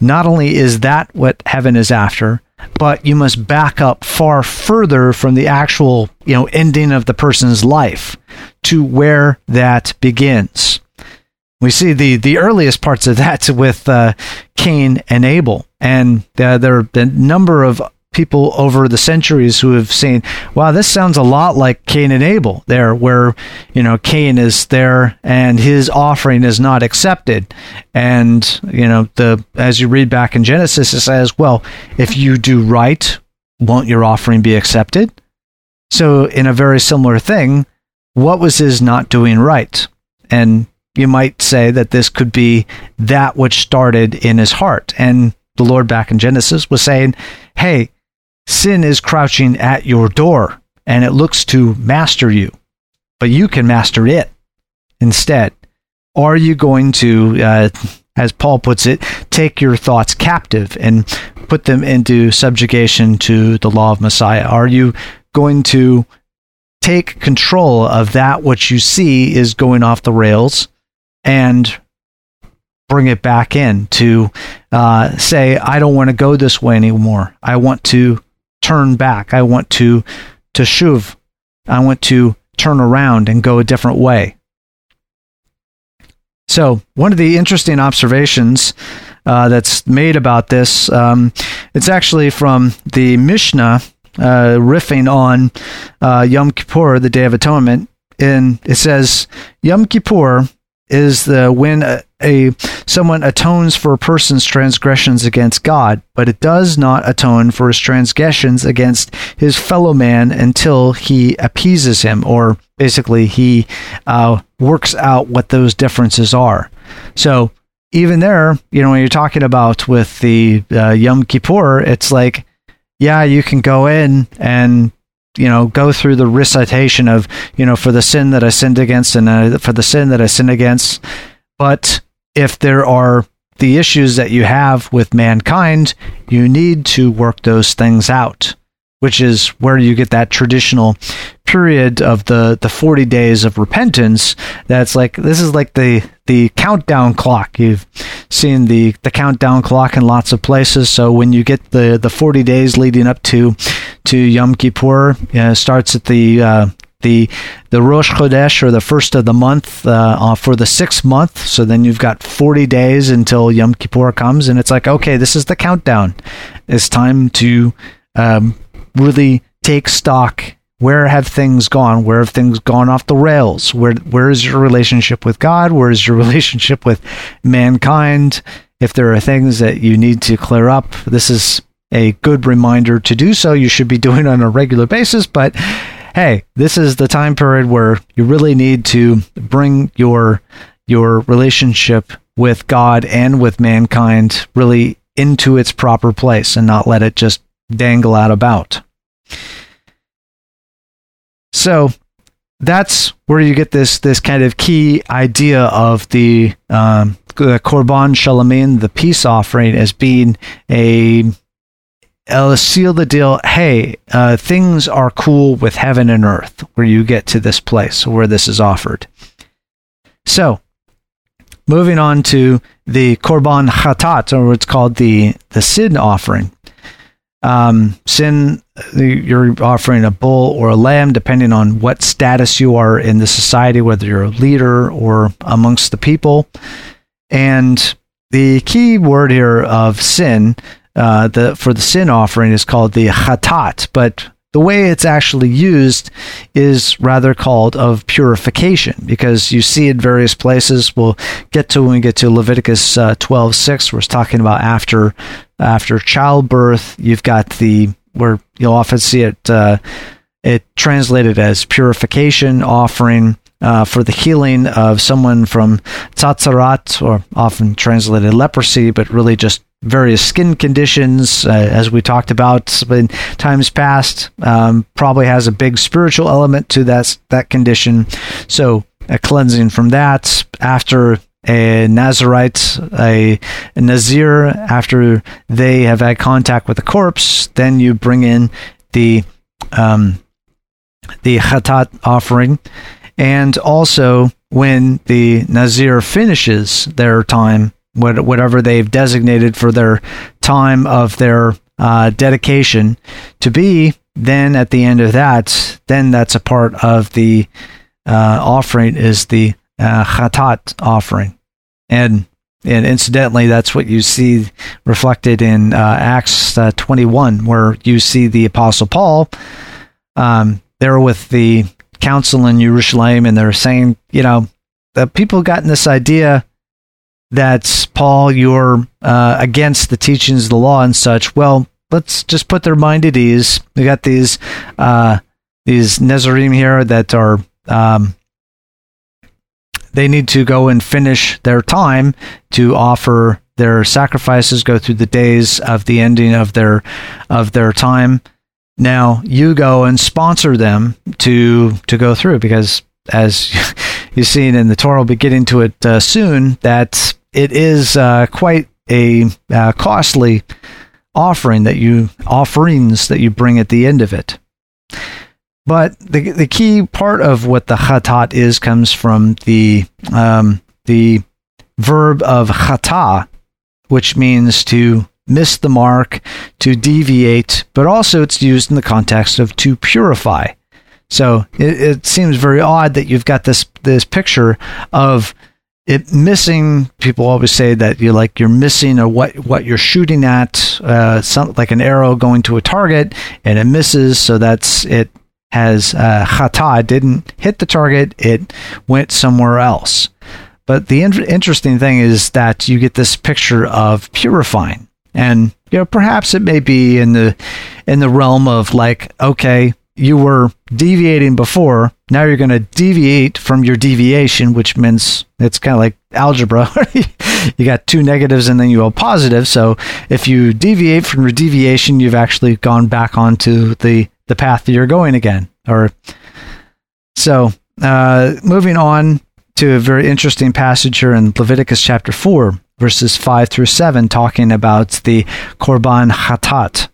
not only is that what heaven is after, but you must back up far further from the actual, you know, ending of the person's life to where that begins. We see the the earliest parts of that with uh, Cain and Abel, and uh, there a number of people over the centuries who have seen, wow, this sounds a lot like Cain and Abel there, where, you know, Cain is there and his offering is not accepted. And, you know, the, as you read back in Genesis, it says, well, if you do right, won't your offering be accepted? So, in a very similar thing, what was his not doing right? And you might say that this could be that which started in his heart. And the Lord back in Genesis was saying, hey, Sin is crouching at your door and it looks to master you, but you can master it instead. Are you going to, uh, as Paul puts it, take your thoughts captive and put them into subjugation to the law of Messiah? Are you going to take control of that which you see is going off the rails and bring it back in to uh, say, I don't want to go this way anymore. I want to turn back. I want to to shuv. I want to turn around and go a different way. So one of the interesting observations uh, that's made about this, um, it's actually from the Mishnah, uh, riffing on uh, Yom Kippur, the Day of Atonement, and it says Yom Kippur is the when a, someone atones for a person's transgressions against God, but it does not atone for his transgressions against his fellow man until he appeases him, or basically he uh, works out what those differences are. So even there, you know, when you're talking about with the uh, Yom Kippur, it's like, yeah, you can go in and you know go through the recitation of you know for the sin that I sinned against and uh, for the sin that I sinned against. But if there are the issues that you have with mankind, you need to work those things out, which is where you get that traditional period of the, the 40 days of repentance. That's like, this is like the, the countdown clock. You've seen the, the countdown clock in lots of places. So when you get the, the 40 days leading up to, to Yom Kippur, uh, starts at the, uh, the the Rosh Chodesh or the first of the month uh, uh, for the sixth month. So then you've got 40 days until Yom Kippur comes, and it's like, okay, this is the countdown. It's time to um, really take stock. Where have things gone? Where have things gone off the rails? Where where is your relationship with God? Where is your relationship with mankind? If there are things that you need to clear up, this is a good reminder to do so. You should be doing on a regular basis, but hey, this is the time period where you really need to bring your your relationship with God and with mankind really into its proper place and not let it just dangle out about. So that's where you get this this kind of key idea of the um, the korban shalomim, the peace offering, as being a uh, seal the deal. Hey, uh, things are cool with heaven and earth where you get to this place where this is offered. So, moving on to the korban chatat, or what's called the the sin offering. Um, sin, you're offering a bull or a lamb, depending on what status you are in the society, whether you're a leader or amongst the people. And the key word here of sin, uh, the for the sin offering is called the chatat, but the way it's actually used is rather called of purification because you see in various places we'll get to when we get to leviticus uh, 12 6 we're talking about after after childbirth you've got the where you'll often see it uh, it translated as purification offering uh, for the healing of someone from tzara'at, or often translated leprosy, but really just various skin conditions, uh, as we talked about in times past, um, probably has a big spiritual element to that that condition. So a cleansing from that after a Nazarite, a, a Nazir, after they have had contact with the corpse, then you bring in the um, the Chatat offering, and also when the Nazir finishes their time whatever they've designated for their time of their uh, dedication to be, then at the end of that, then that's a part of the uh, offering is the uh, chatat offering, and and incidentally, that's what you see reflected in uh, Acts uh, 21, where you see the Apostle Paul um, there with the council in Jerusalem, and they're saying, you know, the people gotten this idea that Paul, you're uh, against the teachings of the law and such. Well, let's just put their mind at ease. We got these uh, these Nazarene here that are um, they need to go and finish their time to offer their sacrifices, go through the days of the ending of their of their time. Now you go and sponsor them to to go through because as you've seen in the Torah, we'll be getting to it uh, soon. That it is uh, quite a uh, costly offering that you offerings that you bring at the end of it. But the the key part of what the chatat is comes from the um, the verb of chata, which means to miss the mark, to deviate, but also it's used in the context of to purify. So it, it seems very odd that you've got this this picture of it missing. People always say that you're like you're missing or what what you're shooting at uh, some like an arrow going to a target and it misses. So that's it has uh, chata didn't hit the target. It went somewhere else. But the in- interesting thing is that you get this picture of purifying and you know perhaps it may be in the in the realm of like okay you were deviating before. Now you're going to deviate from your deviation, which means it's kind of like algebra. you got two negatives and then you go positive. So if you deviate from your deviation, you've actually gone back onto the, the path that you're going again. Or so uh, moving on to a very interesting passage here in Leviticus chapter 4, verses 5 through 7, talking about the Korban Chatat.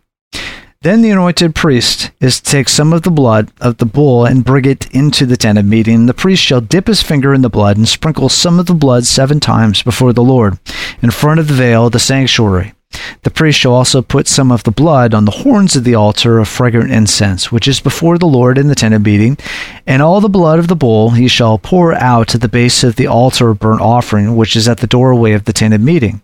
Then the anointed priest is to take some of the blood of the bull and bring it into the tent of meeting. The priest shall dip his finger in the blood and sprinkle some of the blood seven times before the Lord, in front of the veil of the sanctuary. The priest shall also put some of the blood on the horns of the altar of fragrant incense, which is before the Lord in the tent of meeting, and all the blood of the bull he shall pour out at the base of the altar of burnt offering, which is at the doorway of the tent of meeting.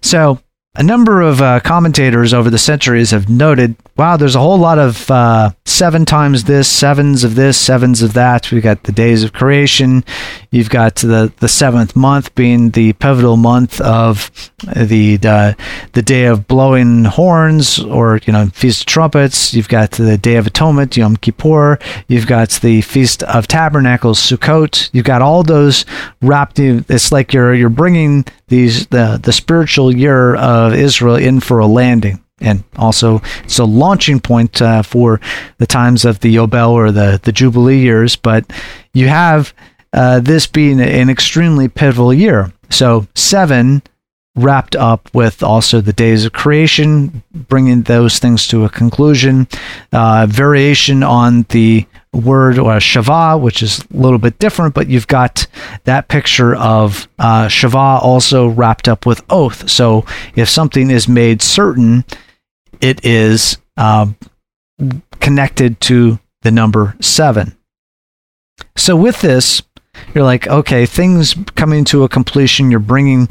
So a number of uh, commentators over the centuries have noted wow, there's a whole lot of uh, seven times this, sevens of this, sevens of that. We've got the days of creation. You've got the, the seventh month being the pivotal month of the uh, the day of blowing horns or you know feast of trumpets. You've got the day of atonement, Yom Kippur. You've got the feast of tabernacles, Sukkot. You've got all those wrapped. In, it's like you're you're bringing these the the spiritual year of Israel in for a landing and also it's a launching point uh, for the times of the Yobel or the, the Jubilee years. But you have uh, this being an extremely pivotal year. So seven wrapped up with also the days of creation, bringing those things to a conclusion. Uh, variation on the word or Shavah, which is a little bit different, but you've got that picture of uh, Shavah also wrapped up with oath. So if something is made certain, it is uh, connected to the number seven. So with this, you're like, okay, things coming to a completion. You're bringing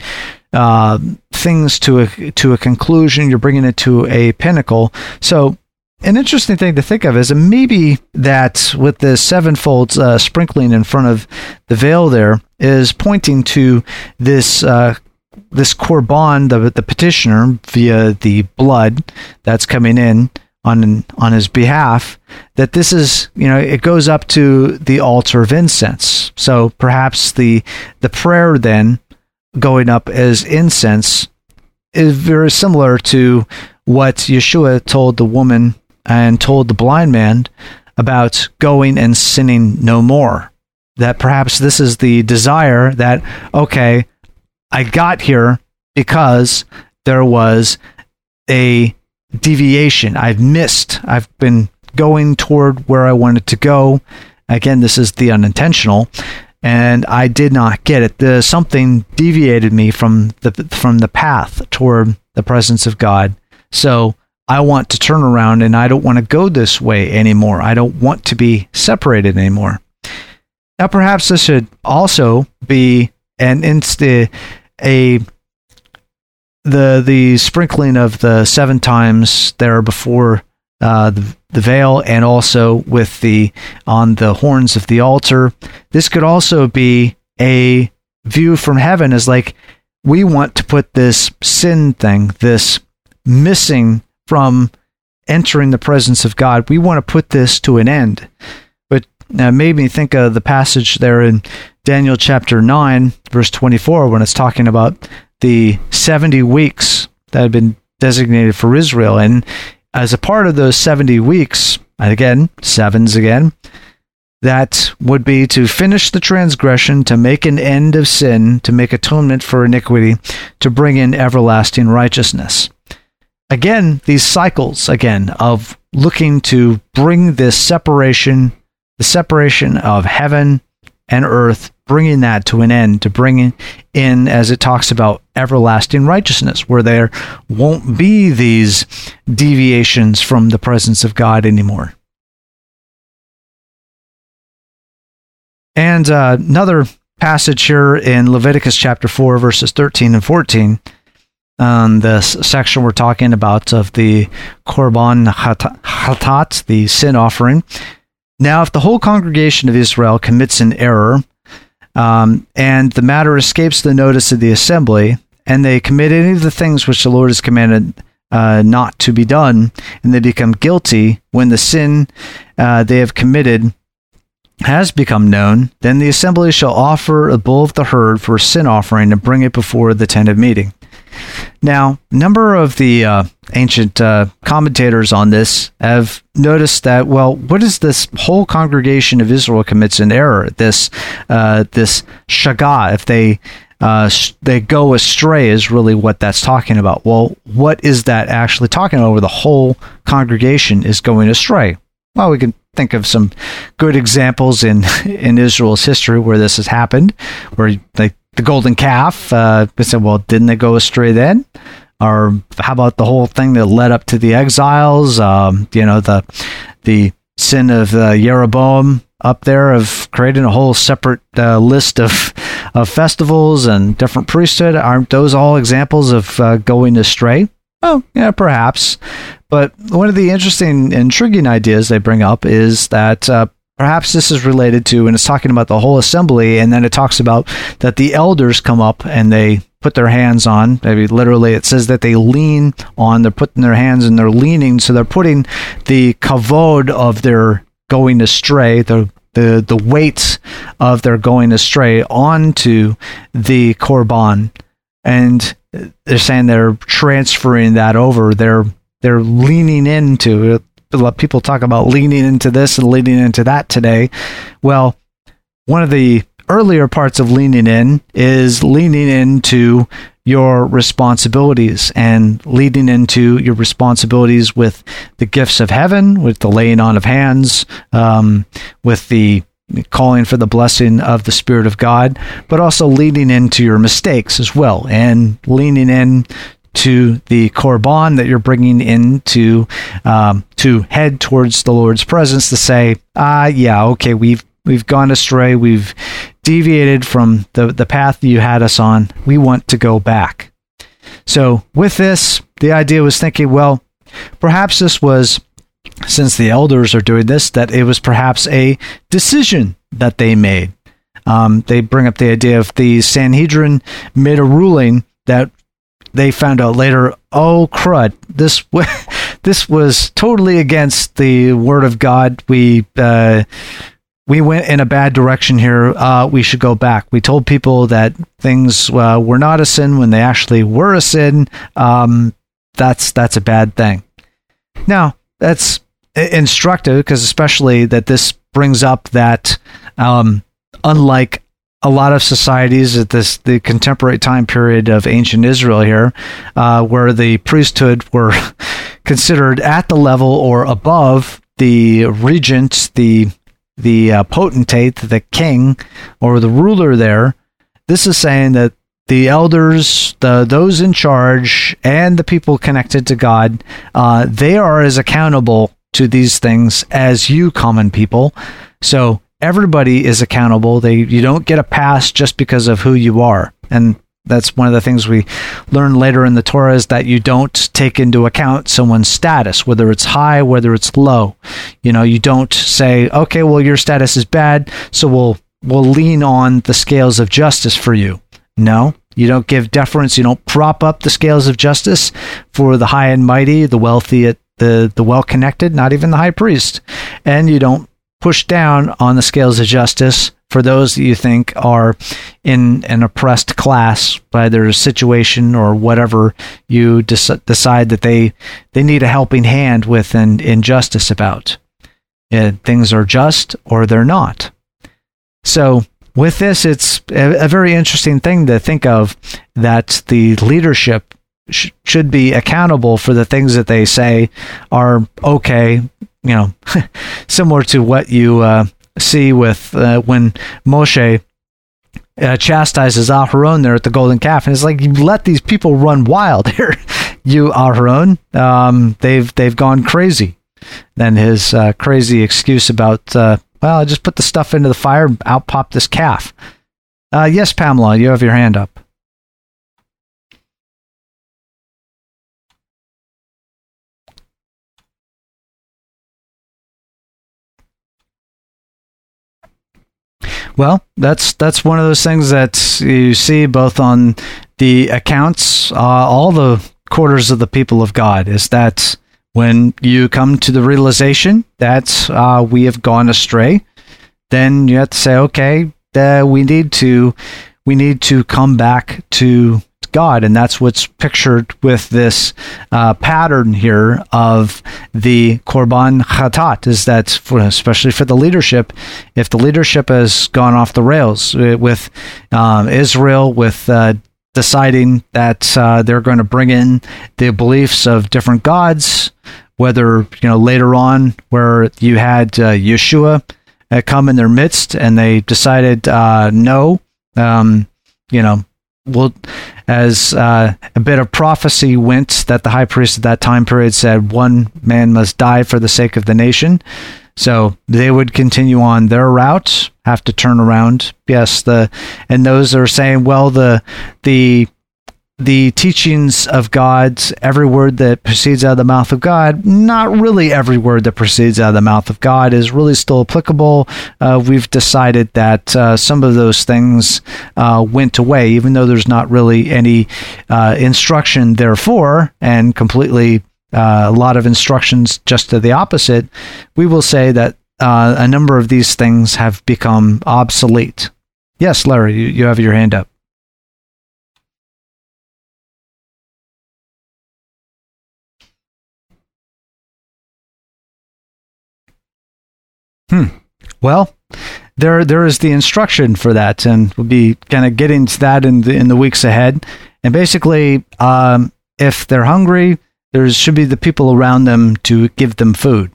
uh, things to a to a conclusion. You're bringing it to a pinnacle. So an interesting thing to think of is maybe that with the sevenfold uh, sprinkling in front of the veil there is pointing to this uh, this korban, the the petitioner via the blood that's coming in on on his behalf. That this is you know it goes up to the altar of incense. So perhaps the the prayer then going up as incense is very similar to what Yeshua told the woman and told the blind man about going and sinning no more. That perhaps this is the desire that, okay, I got here because there was a deviation. I've missed. I've been going toward where I wanted to go. Again, this is the unintentional, and I did not get it. The, something deviated me from the from the path toward the presence of God. So I want to turn around and I don't want to go this way anymore. I don't want to be separated anymore. Now, perhaps this should also be an insta a the the sprinkling of the seven times there before uh, the, the veil and also with the on the horns of the altar. This could also be a view from heaven as like we want to put this sin thing, this missing from entering the presence of God. We want to put this to an end. But uh, made me think of the passage there in Daniel chapter 9, verse 24, when it's talking about the 70 weeks that had been designated for Israel. And as a part of those 70 weeks, and again, sevens again, that would be to finish the transgression, to make an end of sin, to make atonement for iniquity, to bring in everlasting righteousness. Again, these cycles again of looking to bring this separation, the separation of heaven and earth, bringing that to an end, to bring in, as it talks about, everlasting righteousness, where there won't be these deviations from the presence of God anymore. And uh, another passage here in Leviticus chapter 4, verses 13 and 14 um, this section we're talking about of the Korban hatat, the sin offering. Now, if the whole congregation of Israel commits an error, um, and the matter escapes the notice of the assembly, and they commit any of the things which the Lord has commanded uh, not to be done, and they become guilty when the sin uh, they have committed has become known, then the assembly shall offer a bull of the herd for a sin offering and bring it before the tent of meeting. Now, a number of the uh, ancient uh, commentators on this have noticed that, well, what is this whole congregation of Israel commits an error? This, uh, this shaga, if they uh, they go astray, is really what that's talking about. Well, what is that actually talking about? Where the whole congregation is going astray? Well, we can think of some good examples in in Israel's history where this has happened, where they the golden calf. Uh, said, well, didn't it go astray then? Or how about the whole thing that led up to the exiles? Um, you know, the the sin of uh, Jeroboam up there of creating a whole separate uh, list of of festivals and different priesthood. Aren't those all examples of uh, going astray? Oh, yeah, perhaps. But one of the interesting, intriguing ideas they bring up is that uh, Perhaps this is related to, and it's talking about the whole assembly, and then it talks about that the elders come up and they put their hands on. Maybe literally, it says that they lean on. They're putting their hands and they're leaning, so they're putting the kavod of their going astray, the the the weight of their going astray onto the korban, and they're saying they're transferring that over. They're they're leaning into people talk about leaning into this and leaning into that today. Well, one of the earlier parts of leaning in is leaning into your responsibilities and leading into your responsibilities with the gifts of heaven, with the laying on of hands, um, with the calling for the blessing of the Spirit of God, but also leading into your mistakes as well and leaning in to the korban that you're bringing in to um, to head towards the Lord's presence to say, ah, yeah, okay, we've we've gone astray, we've deviated from the the path you had us on. We want to go back. So with this, the idea was thinking, well, perhaps this was since the elders are doing this, that it was perhaps a decision that they made. Um, they bring up the idea of the Sanhedrin made a ruling that they found out later, oh crud, this this was totally against the word of God. We uh, we went in a bad direction here. Uh, we should go back. We told people that things uh, were not a sin when they actually were a sin. Um, that's that's a bad thing. Now that's instructive because especially that this brings up that um, unlike a lot of societies at this the contemporary time period of ancient Israel here, uh, where the priesthood were considered at the level or above the regent, the the uh, potentate, the king, or the ruler there. This is saying that the elders, the those in charge, and the people connected to God, uh, they are as accountable to these things as you common people. So everybody is accountable. They you don't get a pass just because of who you are. And that's one of the things we learn later in the Torah is that you don't take into account someone's status, whether it's high, whether it's low. You know, you don't say, okay, well, your status is bad, so we'll we'll lean on the scales of justice for you. No, you don't give deference. You don't prop up the scales of justice for the high and mighty, the wealthy, the the well connected, not even the high priest, and you don't push down on the scales of justice for those that you think are in an oppressed class by their situation or whatever you des- decide that they they need a helping hand with an injustice about. Uh, things are just or they're not. So with this, it's a, a very interesting thing to think of that the leadership sh- should be accountable for the things that they say are okay. You know, similar to what you uh, see with uh, when Moshe uh, chastises Aharon there at the golden calf, and it's like you let these people run wild here, you Aharon. Um, they've they've gone crazy. Then his uh, crazy excuse about uh, well, I just put the stuff into the fire, out popped this calf. Uh, yes, Pamela, you have your hand up. Well, that's that's one of those things that you see both on the accounts, uh, all the quarters of the people of God, is that when you come to the realization that uh, we have gone astray, then you have to say, okay, uh, we need to we need to come back to God. And that's what's pictured with this uh, pattern here of the Korban Chatat, is that, for, especially for the leadership, if the leadership has gone off the rails uh, with um, Israel, with uh, deciding that uh, they're going to bring in the beliefs of different gods, whether, you know, later on where you had uh, Yeshua uh, come in their midst and they decided, no, um, you know, well, as uh, a bit of prophecy went that the high priest at that time period said, one man must die for the sake of the nation. So they would continue on their route, have to turn around. Yes, the and those are saying, well, the the the teachings of God, every word that proceeds out of the mouth of God, not really every word that proceeds out of the mouth of God is really still applicable. Uh, we've decided that uh, some of those things uh, went away, even though there's not really any uh, instruction, therefore, and completely uh, a lot of instructions just to the opposite. We will say that uh, a number of these things have become obsolete. Yes, Larry, you, you have your hand up. Hmm. Well, there there is the instruction for that, and we'll be kind of getting to that in the in the weeks ahead. And basically, um, if they're hungry, there should be the people around them to give them food.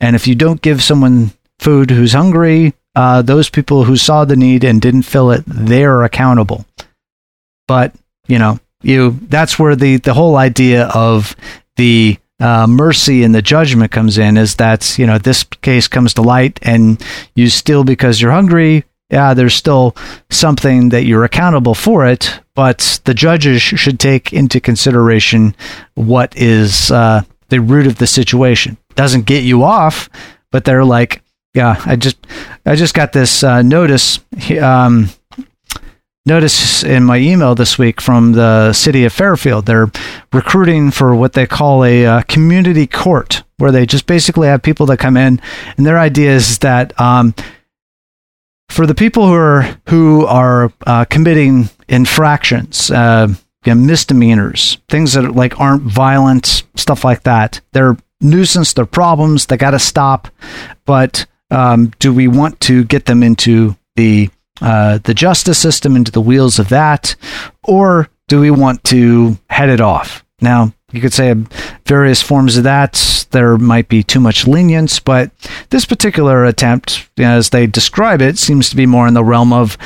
And if you don't give someone food who's hungry, uh, those people who saw the need and didn't fill it, they're accountable. But you know, you that's where the the whole idea of the uh, mercy and the judgment comes in is that you know this case comes to light and you still because you're hungry yeah there's still something that you're accountable for it but the judges should take into consideration what is uh, the root of the situation. Doesn't get you off but they're like yeah i just i just got this uh, notice um, notice in my email this week from the city of Fairfield. They're recruiting for what they call a uh, community court, where they just basically have people that come in, and their idea is that um, for the people who are who are uh, committing infractions. Uh, misdemeanors, things that are, like aren't violent, stuff like that. They're nuisance, they're problems, they got to stop. But um, do we want to get them into the uh, the justice system into the wheels of that, or do we want to head it off? Now, you could say various forms of that. There might be too much lenience, but this particular attempt, as they describe it, seems to be more in the realm of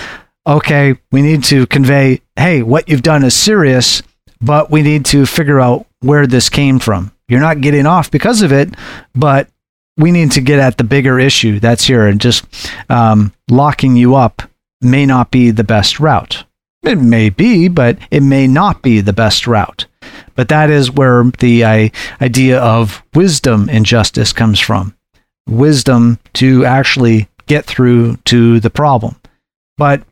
okay, we need to convey, hey, what you've done is serious, but we need to figure out where this came from. You're not getting off because of it, but we need to get at the bigger issue that's here and just um, locking you up may not be the best route. It may be, but it may not be the best route. But that is where the uh, idea of wisdom in justice comes from. Wisdom to actually get through to the problem. But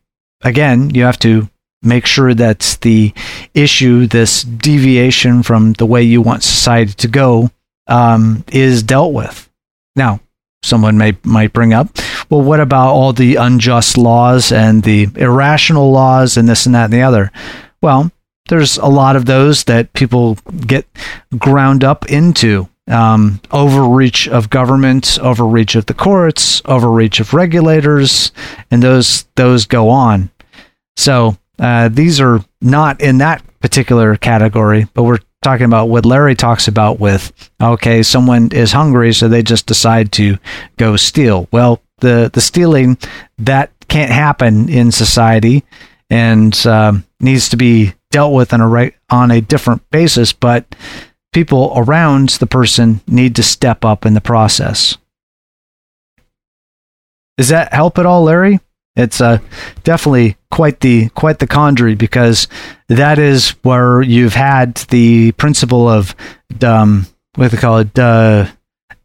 again, you have to make sure that the issue, this deviation from the way you want society to go, um, is dealt with. Now, someone may might bring up. Well what about all the unjust laws and the irrational laws and this and that and the other? Well there's a lot of those that people get ground up into. Um, overreach of government overreach of the courts overreach of regulators and those those go on. So uh, these are not in that particular category but we're talking about what Larry talks about with okay, someone is hungry, so they just decide to go steal. Well, the the stealing that can't happen in society and um, needs to be dealt with on a right on a different basis. But people around the person need to step up in the process. Does that help at all, Larry? It's uh, definitely quite the quite the quandary because that is where you've had the principle of um, what do they call it uh,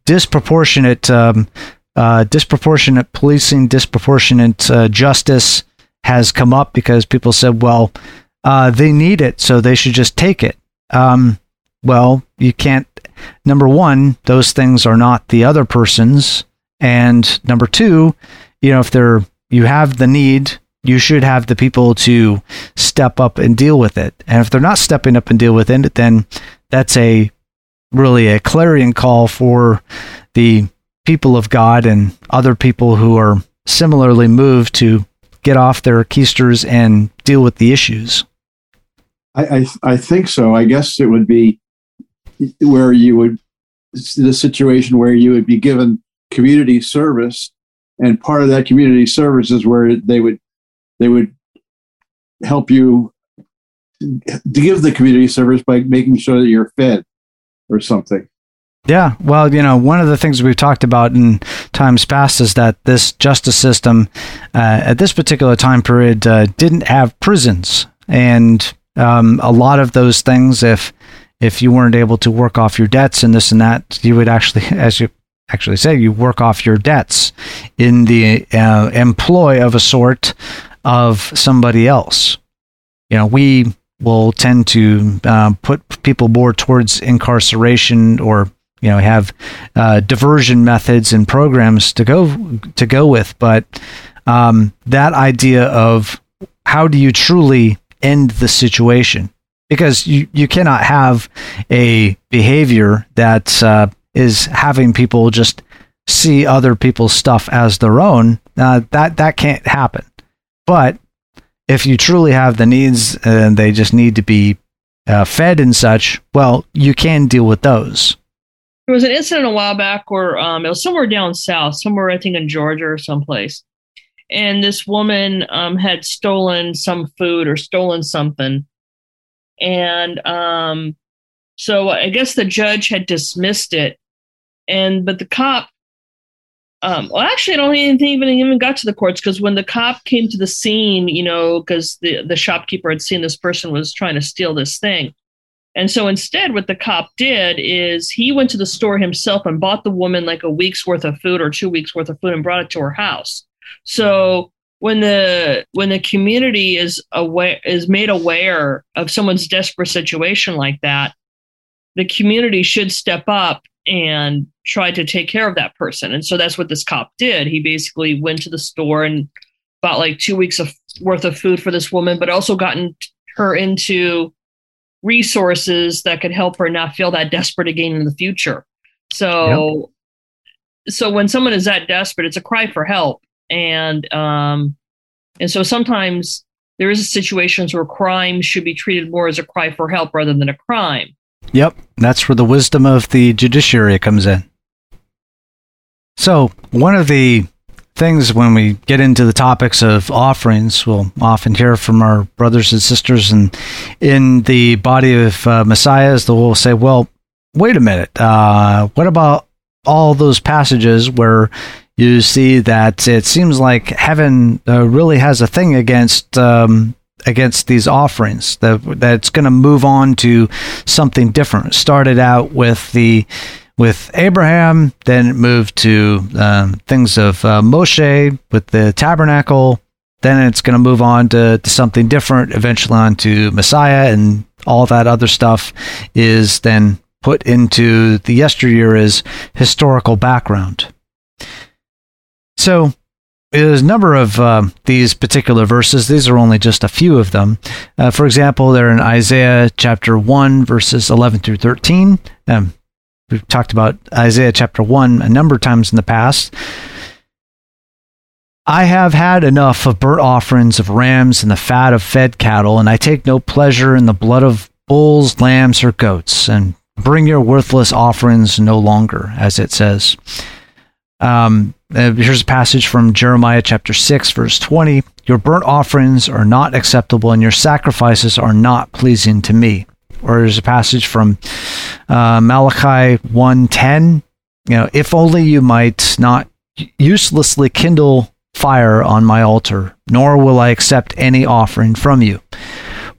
disproportionate um, uh, disproportionate policing, disproportionate uh, justice has come up because people said, well, uh, they need it, so they should just take it. Um, well, you can't. Number one, those things are not the other person's, and number two, you know, if they're you have the need, you should have the people to step up and deal with it. And if they're not stepping up and deal with it, then that's a really a clarion call for the people of God and other people who are similarly moved to get off their keisters and deal with the issues. I, I, I think so. I guess it would be where you would the situation where you would be given community service and part of that community service is where they would they would help you to give the community service by making sure that you're fed or something. Yeah, well, you know, one of the things we've talked about in times past is that this justice system uh, at this particular time period uh, didn't have prisons, and um, a lot of those things, if if you weren't able to work off your debts and this and that, you would actually, as you actually say you work off your debts in the uh, employ of a sort of somebody else. You know, we will tend to uh, put people more towards incarceration or you know have uh, diversion methods and programs to go to go with, but um, that idea of how do you truly end the situation because you, you cannot have a behavior that uh, is having people just see other people's stuff as their own. Uh, that that can't happen. But if you truly have the needs and they just need to be uh, fed and such, well, you can deal with those. There was an incident a while back where um, it was somewhere down south, somewhere I think in Georgia or someplace, and this woman um, had stolen some food or stolen something, and um, so I guess the judge had dismissed it, and but the cop um, well, actually, I don't even think even even got to the courts because when the cop came to the scene, you know, because the the shopkeeper had seen this person was trying to steal this thing, and so instead, what the cop did is he went to the store himself and bought the woman like a week's worth of food or two weeks worth of food and brought it to her house. So when the when the community is aware is made aware of someone's desperate situation like that, the community should step up and tried to take care of that person. And so that's what this cop did. He basically went to the store and bought like two weeks of worth of food for this woman, but also gotten her into resources that could help her not feel that desperate again in the future. So, yep. so when someone is that desperate, it's a cry for help. And, um, and so sometimes there is situations where crime should be treated more as a cry for help rather than a crime. Yep, that's where the wisdom of the judiciary comes in. So, one of the things when we get into the topics of offerings, we'll often hear from our brothers and sisters and in the body of uh, messiahs they will say, well, wait a minute, uh, what about all those passages where you see that it seems like heaven uh, really has a thing against um, against these offerings that that's going to move on to something different. Started out with the with Abraham, then it moved to um, things of uh, Moshe with the tabernacle. Then it's going to move on to, to something different, eventually on to Messiah, and all that other stuff is then put into the yesteryear as historical background. So there's a number of uh, these particular verses. These are only just a few of them. Uh, for example, they're in Isaiah chapter 1, verses 11 through 13. Um, we've talked about Isaiah chapter 1 a number of times in the past. I have had enough of burnt offerings of rams and the fat of fed cattle, and I take no pleasure in the blood of bulls, lambs, or goats, and bring your worthless offerings no longer, as it says. Um, uh, here's a passage from Jeremiah chapter 6, verse 20. Your burnt offerings are not acceptable, and your sacrifices are not pleasing to me. Or there's a passage from uh, Malachi 1:10. You know, if only you might not uselessly kindle fire on my altar, nor will I accept any offering from you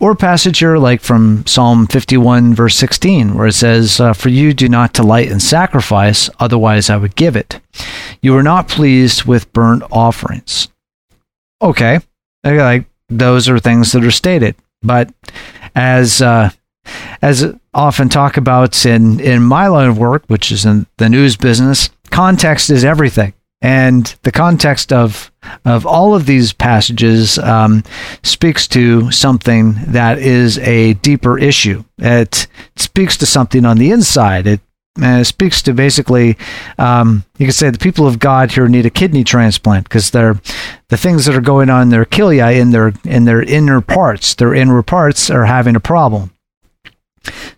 or passage here like from Psalm 51, verse 16, where it says, uh, For you do not delight in sacrifice, otherwise I would give it. You are not pleased with burnt offerings. Okay, like those are things that are stated, but as uh, as often talk about in in my line of work, which is in the news business, context is everything. And the context of of all of these passages um, speaks to something that is a deeper issue. It speaks to something on the inside. It uh, speaks to basically, um, you could say the people of God here need a kidney transplant because they're the things that are going on in their cilia in their in their inner parts, their inner parts are having a problem.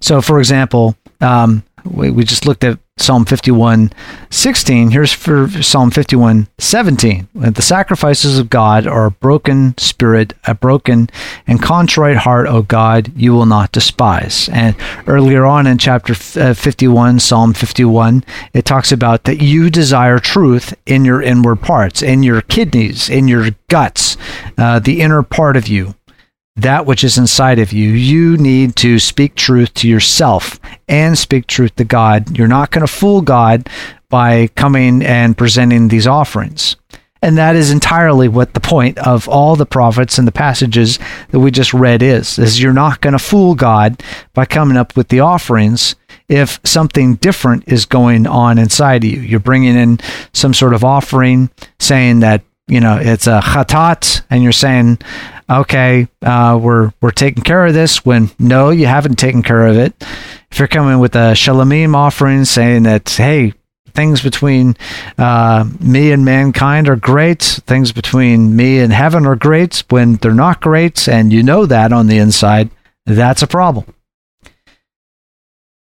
So, for example, um, we, we just looked at Psalm 51 16. Here's for Psalm 51 17. The sacrifices of God are a broken spirit, a broken and contrite heart, O God, you will not despise. And earlier on in chapter uh, 51, Psalm 51, it talks about that you desire truth in your inward parts, in your kidneys, in your guts, uh, the inner part of you that which is inside of you. You need to speak truth to yourself and speak truth to God. You're not going to fool God by coming and presenting these offerings. And that is entirely what the point of all the prophets and the passages that we just read is, is you're not going to fool God by coming up with the offerings if something different is going on inside of you. You're bringing in some sort of offering saying that, you know, it's a chatat and you're saying, okay, uh, we're we're taking care of this. When no, you haven't taken care of it. If you're coming with a shalomim offering saying that, hey, things between uh, me and mankind are great. Things between me and heaven are great. When they're not great, and you know that on the inside, that's a problem.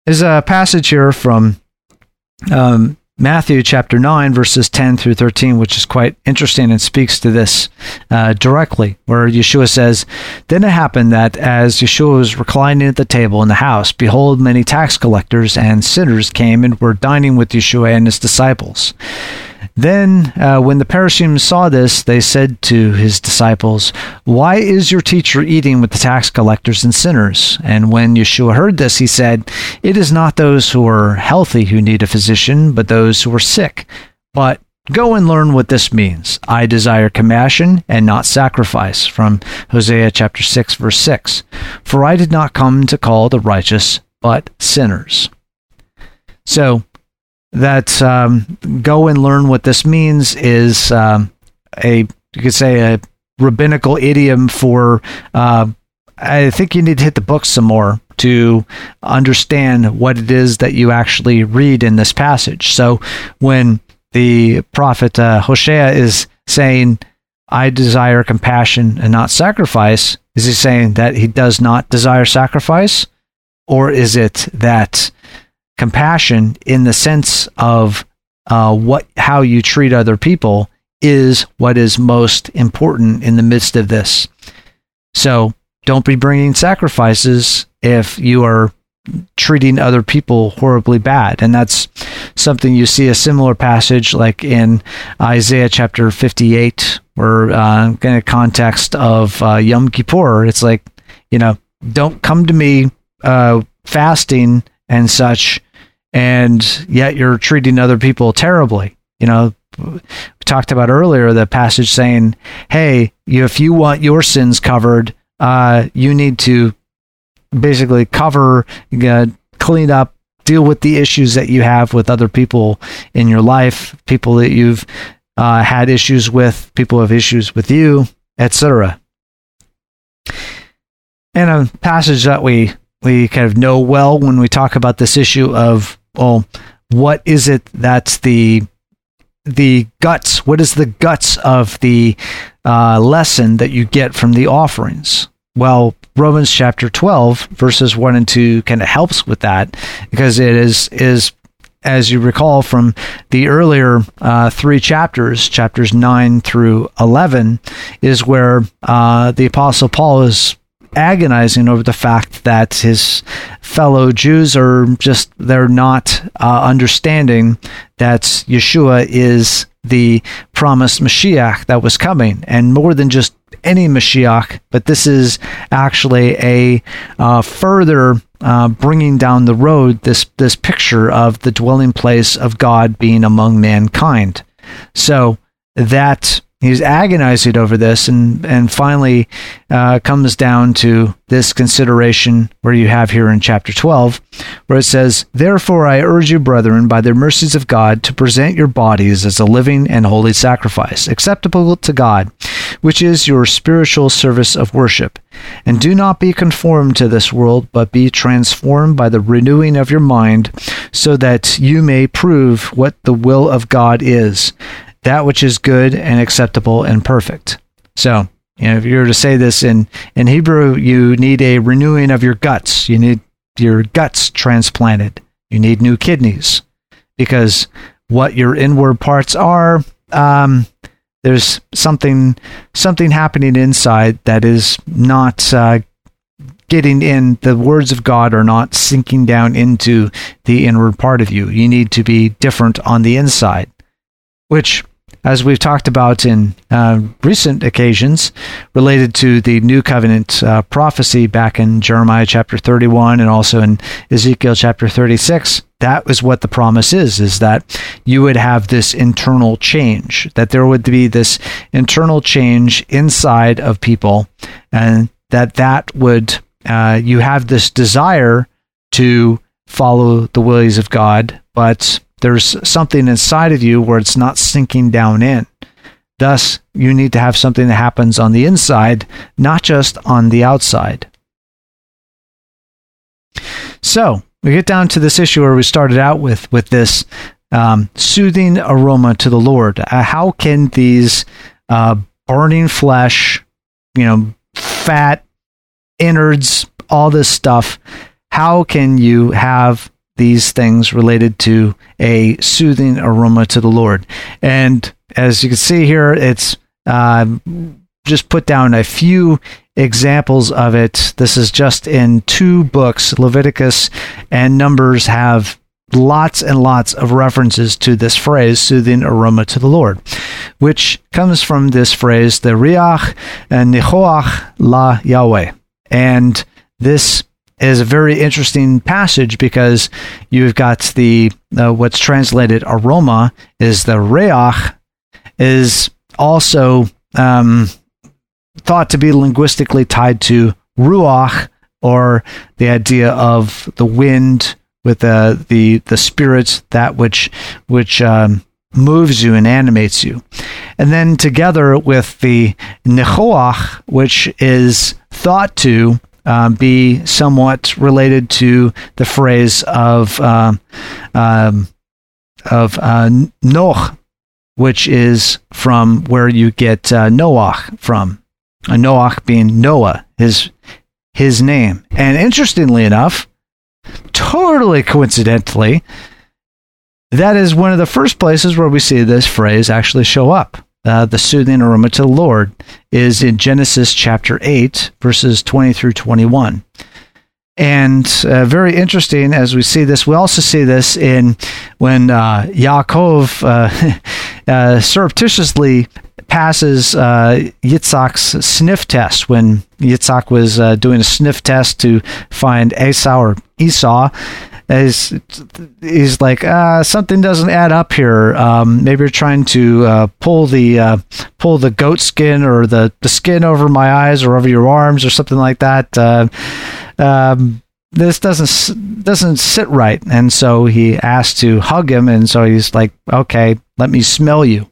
There's a passage here from um, Matthew chapter 9, verses 10 through 13, which is quite interesting and speaks to this uh, directly, where Yeshua says, Then it happened that as Yeshua was reclining at the table in the house, behold, many tax collectors and sinners came and were dining with Yeshua and his disciples. Then, uh, when the Parashim saw this, they said to his disciples, Why is your teacher eating with the tax collectors and sinners? And when Yeshua heard this, he said, It is not those who are healthy who need a physician, but those who are sick. But Go and learn what this means. I desire compassion and not sacrifice. From Hosea chapter 6, verse 6. For I did not come to call the righteous, but sinners. So, that um, go and learn what this means is um, a you could say a rabbinical idiom for uh, I think you need to hit the book some more to understand what it is that you actually read in this passage. So when the prophet uh, Hosea is saying, I desire compassion and not sacrifice, is he saying that he does not desire sacrifice? Or is it that compassion in the sense of uh, what how you treat other people is what is most important in the midst of this. So don't be bringing sacrifices if you are treating other people horribly bad. And that's something you see a similar passage like in Isaiah chapter 58, where uh, in a context of uh, Yom Kippur, it's like, you know, don't come to me uh, fasting and such, and yet you're treating other people terribly. You know, we talked about earlier the passage saying, "Hey, if you want your sins covered, uh, you need to basically cover, uh, clean up, deal with the issues that you have with other people in your life, people that you've uh, had issues with, people have issues with you, etc." And a passage that we we kind of know well when we talk about this issue of well, what is it that's the the guts? What is the guts of the uh, lesson that you get from the offerings? Well, Romans chapter 12, verses 1 and 2 kind of helps with that because it is is as you recall from the earlier uh, three chapters, chapters 9 through 11, is where uh, the Apostle Paul is agonizing over the fact that his fellow Jews are just, they're not uh, understanding that Yeshua is the promised Mashiach that was coming. And more than just any Mashiach, but this is actually a uh, further uh, bringing down the road this this picture of the dwelling place of God being among mankind. So that he's agonizing over this and and finally uh, comes down to this consideration where you have here in chapter 12 where it says therefore i urge you brethren by the mercies of god to present your bodies as a living and holy sacrifice acceptable to god which is your spiritual service of worship. And do not be conformed to this world but be transformed by the renewing of your mind so that you may prove what the will of god is that which is good and acceptable and perfect. So, you know, if you were to say this in, in Hebrew, you need a renewing of your guts. You need your guts transplanted. You need new kidneys because what your inward parts are, um, there's something something happening inside that is not uh, getting in. The words of God are not sinking down into the inward part of you. You need to be different on the inside, which as we've talked about in uh, recent occasions related to the New Covenant uh, prophecy back in Jeremiah chapter 31 and also in Ezekiel chapter 36, that was what the promise is, is that you would have this internal change, that there would be this internal change inside of people and that that would, uh, you have this desire to follow the ways of God, but there's something inside of you where it's not sinking down in. Thus, you need to have something that happens on the inside, not just on the outside. So, we get down to this issue where we started out with with this um, soothing aroma to the Lord. Uh, how can these uh, burning flesh, you know, fat, innards, all this stuff, how can you have these things related to a soothing aroma to the Lord? And as you can see here, it's uh, just put down a few examples of it. This is just in two books. Leviticus and Numbers have lots and lots of references to this phrase, soothing aroma to the Lord, which comes from this phrase, the riach and nichoach la Yahweh. And this is a very interesting passage because you've got the uh, what's translated aroma is the riach is also um, thought to be linguistically tied to ruach, or the idea of the wind with the the the spirits that which which um, moves you and animates you, and then together with the nechoach, which is thought to um, be somewhat related to the phrase of uh, um, of uh, Noach, which is from where you get uh, Noach from. Uh, Noach being Noah, his his name. And interestingly enough, totally coincidentally, that is one of the first places where we see this phrase actually show up. Uh, the soothing aroma to the Lord is in Genesis chapter 8, verses 20 through 21. And uh, very interesting as we see this. We also see this in when uh, Yaakov uh, uh surreptitiously passes uh, Yitzhak's sniff test when Yitzhak was uh, doing a sniff test to find Esau or Esau. Is he's like uh, something doesn't add up here. Um, maybe you're trying to uh, pull the uh, pull the goat skin or the, the skin over my eyes or over your arms or something like that. Uh, um, this doesn't doesn't sit right, and so he asked to hug him, and so he's like, okay, let me smell you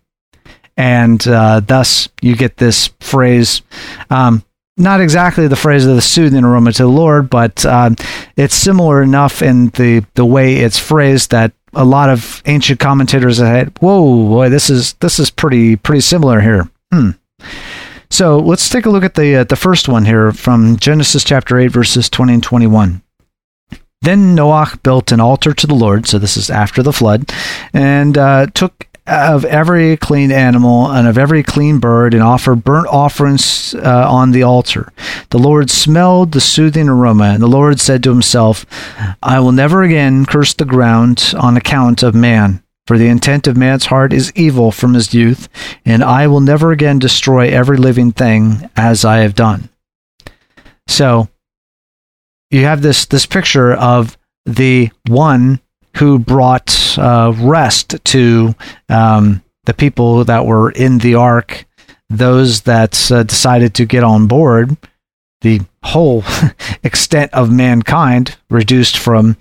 and uh, thus you get this phrase. Um, not exactly the phrase of the soothing aroma to the Lord, but uh, it's similar enough in the, the way it's phrased that a lot of ancient commentators had, whoa, boy, this is this is pretty pretty similar here. Hmm. So let's take a look at the uh, the first one here from Genesis chapter eight, verses twenty and twenty one. Then Noah built an altar to the Lord, so this is after the flood, and uh, took of every clean animal and of every clean bird and offer burnt offerings uh, on the altar. The Lord smelled the soothing aroma, and the Lord said to himself, I will never again curse the ground on account of man. For the intent of man's heart is evil from his youth, and I will never again destroy every living thing as I have done. So you have this this picture of the one who brought uh, rest to um, the people that were in the ark, those that uh, decided to get on board, the whole extent of mankind reduced from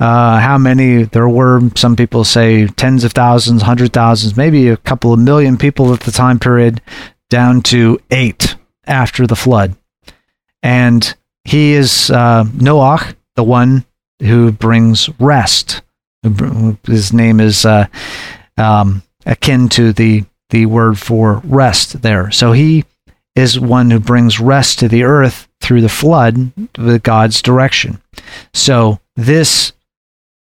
uh, how many there were. Some people say tens of thousands, hundred thousands, maybe a couple of million people at the time period, down to eight after the flood. And he is uh, Noach, the one who brings rest. His name is uh, um, akin to the the word for rest there. So he is one who brings rest to the earth through the flood with God's direction. So this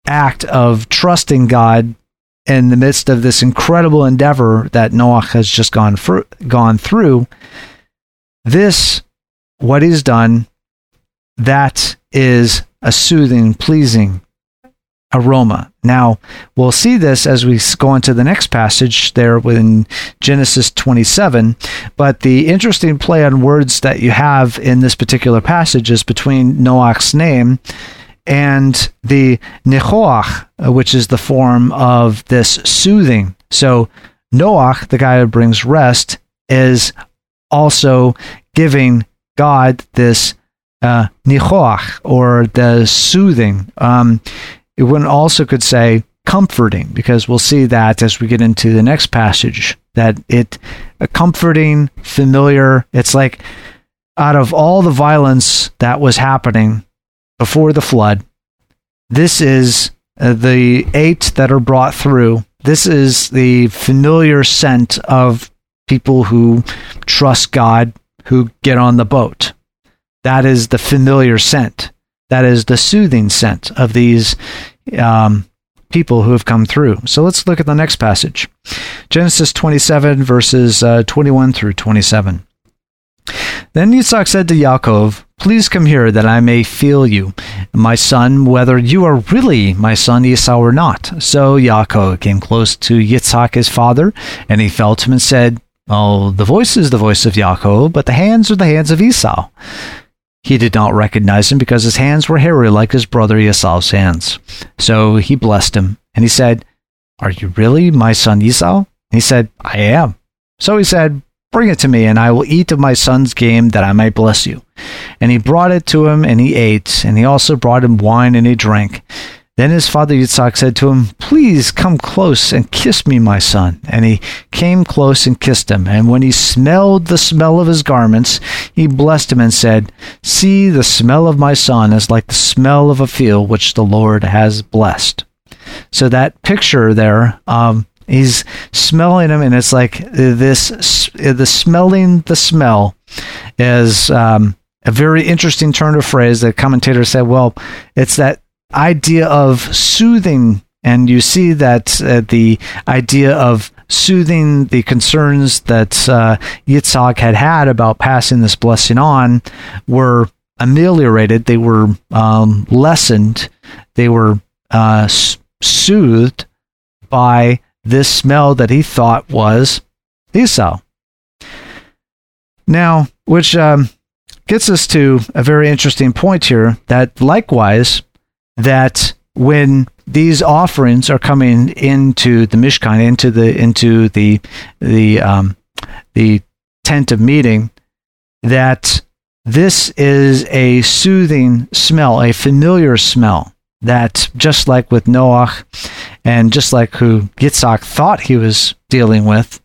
act of trusting God in the midst of this incredible endeavor that Noah has just gone gone through, this what he's done, that is a soothing, pleasing aroma. Now, we'll see this as we go into the next passage there in Genesis 27. But the interesting play on words that you have in this particular passage is between Noach's name and the Nechoach, which is the form of this soothing. So, Noach, the guy who brings rest, is also giving God this uh, or the soothing. Um, one also could say comforting, because we'll see that as we get into the next passage, that it a comforting, familiar. It's like out of all the violence that was happening before the flood, this is uh, the eight that are brought through, this is the familiar scent of people who trust God, who get on the boat. That is the familiar scent. That is the soothing scent of these um, people who have come through. So let's look at the next passage Genesis 27, verses uh, 21 through 27. Then Yitzhak said to Yaakov, Please come here that I may feel you, my son, whether you are really my son Esau or not. So Yaakov came close to Yitzhak his father, and he felt him and said, Oh, the voice is the voice of Yaakov, but the hands are the hands of Esau. He did not recognize him because his hands were hairy like his brother Esau's hands. So he blessed him, and he said, Are you really my son Esau? he said, I am. So he said, Bring it to me, and I will eat of my son's game that I might bless you. And he brought it to him, and he ate, and he also brought him wine, and he drank. Then his father Yitzhak said to him, Please come close and kiss me, my son. And he came close and kissed him. And when he smelled the smell of his garments, he blessed him and said, See, the smell of my son is like the smell of a field which the Lord has blessed. So that picture there, um, he's smelling him, and it's like this the smelling the smell is um, a very interesting turn of phrase that commentators said, well, it's that idea of soothing, and you see that uh, the idea of soothing the concerns that uh, Yitzhak had had about passing this blessing on were ameliorated. They were um, lessened. They were uh, soothed by this smell that he thought was Esau. Now, which um, gets us to a very interesting point here that likewise, that when these offerings are coming into the Mishkan, into the into the the um, the tent of meeting, that this is a soothing smell, a familiar smell that just like with Noah and just like who Yitzhak thought he was dealing with,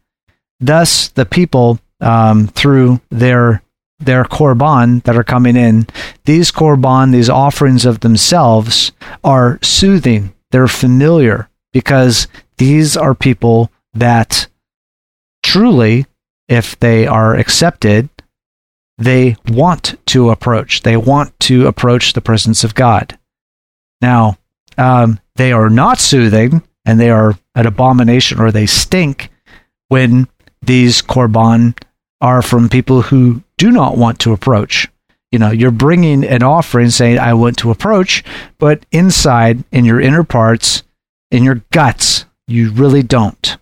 thus the people um, through their their korban that are coming in, these korban, these offerings of themselves are soothing. They're familiar because these are people that truly, if they are accepted, they want to approach. They want to approach the presence of God. Now, um, they are not soothing and they are an abomination or they stink when these korban are from people who do not want to approach. You know, you're bringing an offering saying, I want to approach, but inside, in your inner parts, in your guts, you really don't.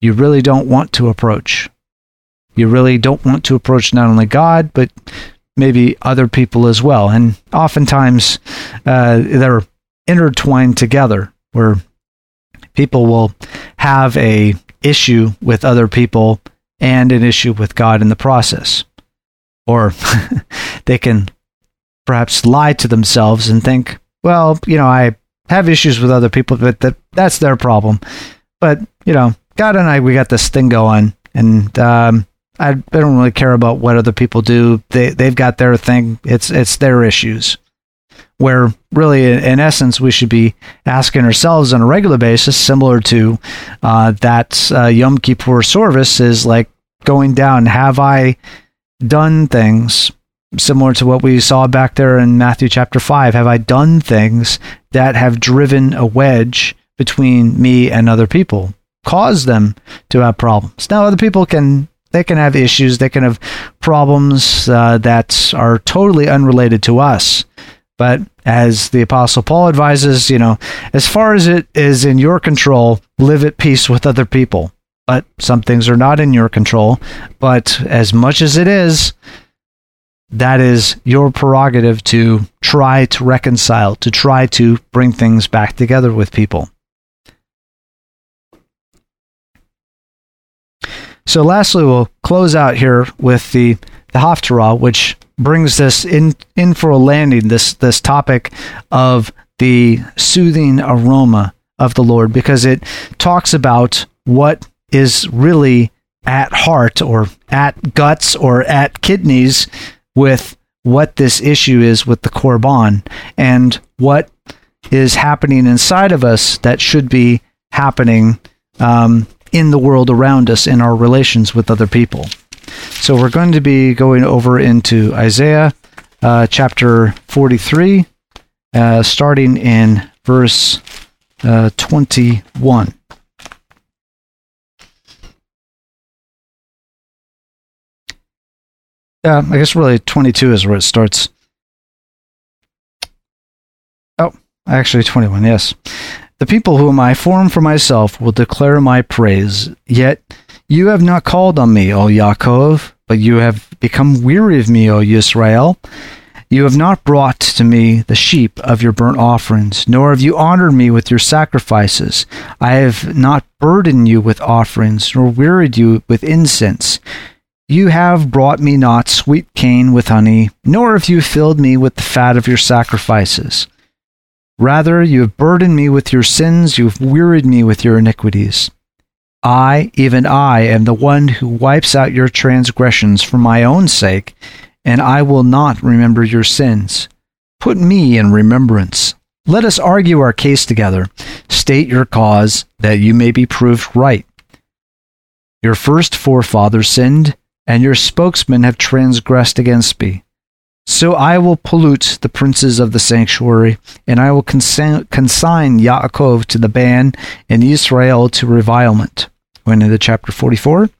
You really don't want to approach. You really don't want to approach not only God, but maybe other people as well. And oftentimes uh, they're intertwined together where people will have a issue with other people and an issue with God in the process. Or they can perhaps lie to themselves and think, well, you know, I have issues with other people, but that, that's their problem. But, you know, God and I, we got this thing going. And um, I, I don't really care about what other people do. They they've got their thing. It's it's their issues. Where really, in essence, we should be asking ourselves on a regular basis, similar to uh, that uh, Yom Kippur service, is like going down. Have I done things similar to what we saw back there in Matthew chapter five? Have I done things that have driven a wedge between me and other people? caused them to have problems. Now, other people can they can have issues, they can have problems uh, that are totally unrelated to us. But as the Apostle Paul advises, you know, as far as it is in your control, live at peace with other people. But some things are not in your control. But as much as it is, that is your prerogative to try to reconcile, to try to bring things back together with people. So, lastly, we'll close out here with the the Haftarah, which brings this in in for a landing. This this topic of the soothing aroma of the Lord, because it talks about what is really at heart or at guts or at kidneys with what this issue is with the korban and what is happening inside of us that should be happening um, in the world around us in our relations with other people. So we're going to be going over into Isaiah uh, chapter 43, uh, starting in verse uh, 21. Yeah, I guess really 22 is where it starts. Oh, actually 21, yes. The people whom I form for myself will declare my praise. Yet you have not called on me, O Yaakov, but you have become weary of me, O Israel. You have not brought to me the sheep of your burnt offerings, nor have you honored me with your sacrifices. I have not burdened you with offerings, nor wearied you with incense. You have brought me not sweet cane with honey, nor have you filled me with the fat of your sacrifices. Rather, you have burdened me with your sins, you have wearied me with your iniquities. I, even I, am the one who wipes out your transgressions for my own sake, and I will not remember your sins. Put me in remembrance. Let us argue our case together. State your cause, that you may be proved right. Your first forefathers sinned, and your spokesmen have transgressed against me. So I will pollute the princes of the sanctuary, and I will consign, consign Yaakov to the ban, and Israel to revilement. Went into chapter 44.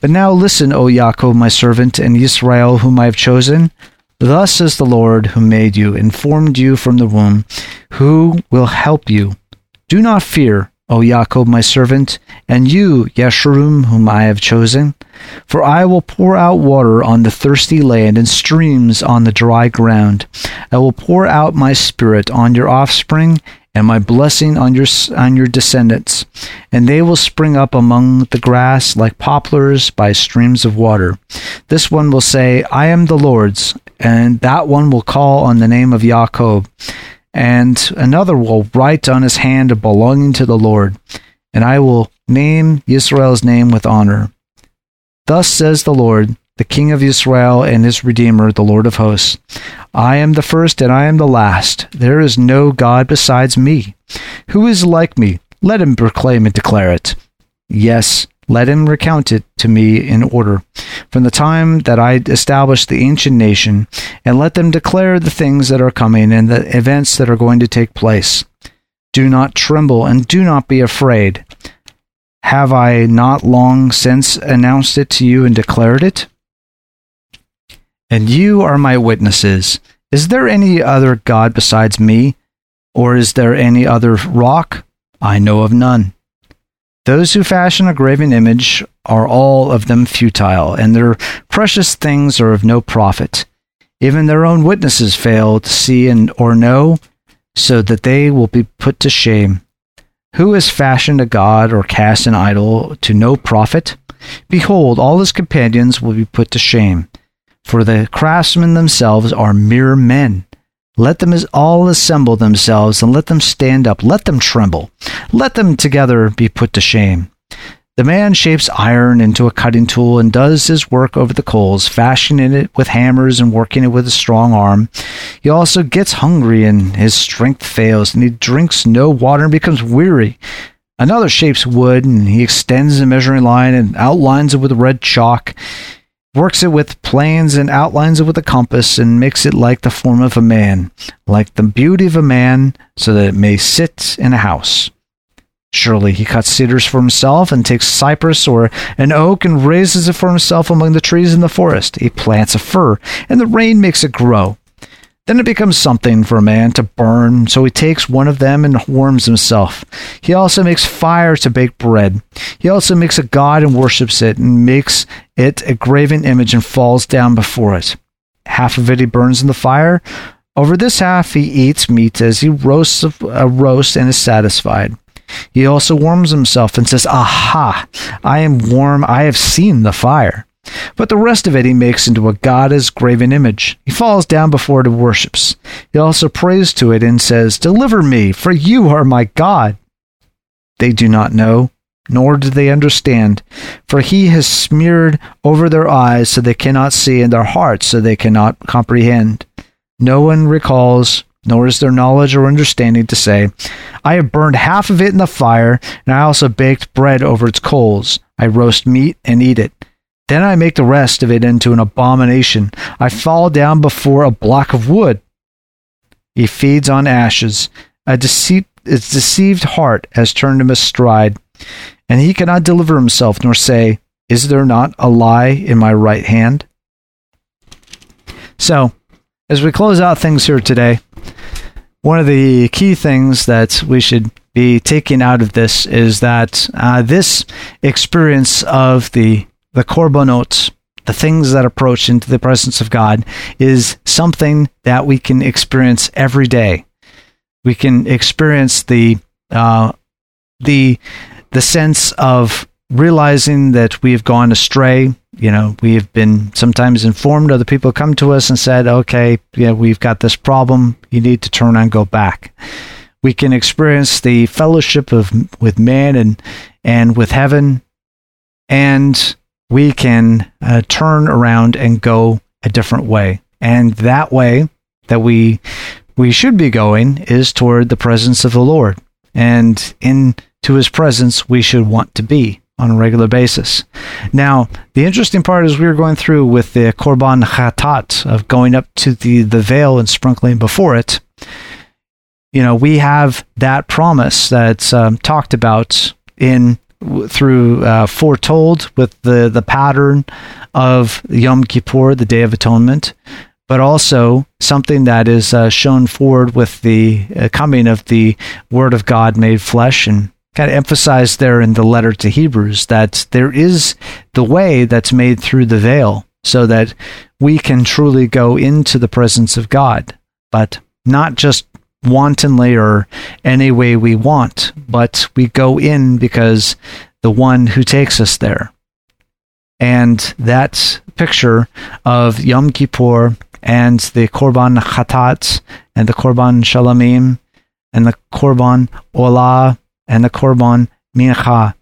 But now listen, O Yaakov, my servant, and Israel, whom I have chosen. Thus says the Lord, who made you, and formed you from the womb, who will help you. Do not fear, O Yaakov, my servant, and you, Yeshurun, whom I have chosen. For I will pour out water on the thirsty land and streams on the dry ground. I will pour out my spirit on your offspring and my blessing on your on your descendants, and they will spring up among the grass like poplars by streams of water. This one will say, I am the Lord's, and that one will call on the name of Yaakov and another will write on his hand belonging to the Lord, and I will name Israel's name with honor. Thus says the Lord, the King of Israel and his Redeemer, the Lord of hosts I am the first and I am the last. There is no God besides me. Who is like me? Let him proclaim and declare it. Yes, let him recount it to me in order, from the time that I established the ancient nation, and let them declare the things that are coming and the events that are going to take place. Do not tremble and do not be afraid. Have I not long since announced it to you and declared it? And you are my witnesses. Is there any other God besides me? Or is there any other rock? I know of none. Those who fashion a graven image are all of them futile, and their precious things are of no profit. Even their own witnesses fail to see and or know, so that they will be put to shame. Who has fashioned a god or cast an idol to no profit? Behold, all his companions will be put to shame, for the craftsmen themselves are mere men. Let them all assemble themselves and let them stand up. Let them tremble. Let them together be put to shame. The man shapes iron into a cutting tool and does his work over the coals, fashioning it with hammers and working it with a strong arm. He also gets hungry and his strength fails, and he drinks no water and becomes weary. Another shapes wood and he extends the measuring line and outlines it with red chalk works it with planes and outlines it with a compass and makes it like the form of a man, like the beauty of a man, so that it may sit in a house. Surely he cuts cedars for himself and takes cypress or an oak and raises it for himself among the trees in the forest. He plants a fir, and the rain makes it grow. Then it becomes something for a man to burn, so he takes one of them and warms himself. He also makes fire to bake bread. He also makes a god and worships it, and makes it a graven image and falls down before it. Half of it he burns in the fire. Over this half he eats meat as he roasts uh, a roast and is satisfied. He also warms himself and says, Aha, I am warm, I have seen the fire. But the rest of it he makes into a goddess graven image. He falls down before it and worships. He also prays to it and says, Deliver me, for you are my God. They do not know, nor do they understand, for he has smeared over their eyes so they cannot see, and their hearts so they cannot comprehend. No one recalls nor is there knowledge or understanding to say, I have burned half of it in the fire, and I also baked bread over its coals. I roast meat and eat it. Then I make the rest of it into an abomination. I fall down before a block of wood. He feeds on ashes. A deceit, its deceived heart has turned him astride, and he cannot deliver himself nor say, Is there not a lie in my right hand? So, as we close out things here today, one of the key things that we should be taking out of this is that uh, this experience of the the korbanot, the things that approach into the presence of God, is something that we can experience every day. We can experience the uh, the the sense of realizing that we have gone astray. You know, we have been sometimes informed. Other people come to us and said, "Okay, yeah, we've got this problem. You need to turn and go back." We can experience the fellowship of with man and and with heaven, and we can uh, turn around and go a different way. And that way that we we should be going is toward the presence of the Lord. And into his presence we should want to be on a regular basis. Now, the interesting part is we were going through with the Korban Chatat of going up to the, the veil and sprinkling before it. You know, we have that promise that's um, talked about in through uh, foretold with the the pattern of Yom Kippur, the Day of Atonement, but also something that is uh, shown forward with the uh, coming of the Word of God made flesh and kind of emphasized there in the letter to Hebrews that there is the way that's made through the veil so that we can truly go into the presence of God, but not just wantonly or any way we want, but we go in because the one who takes us there. And that picture of Yom Kippur and the Korban Chatat and the Korban Shalamim and the Korban Olah and the Korban Mincha,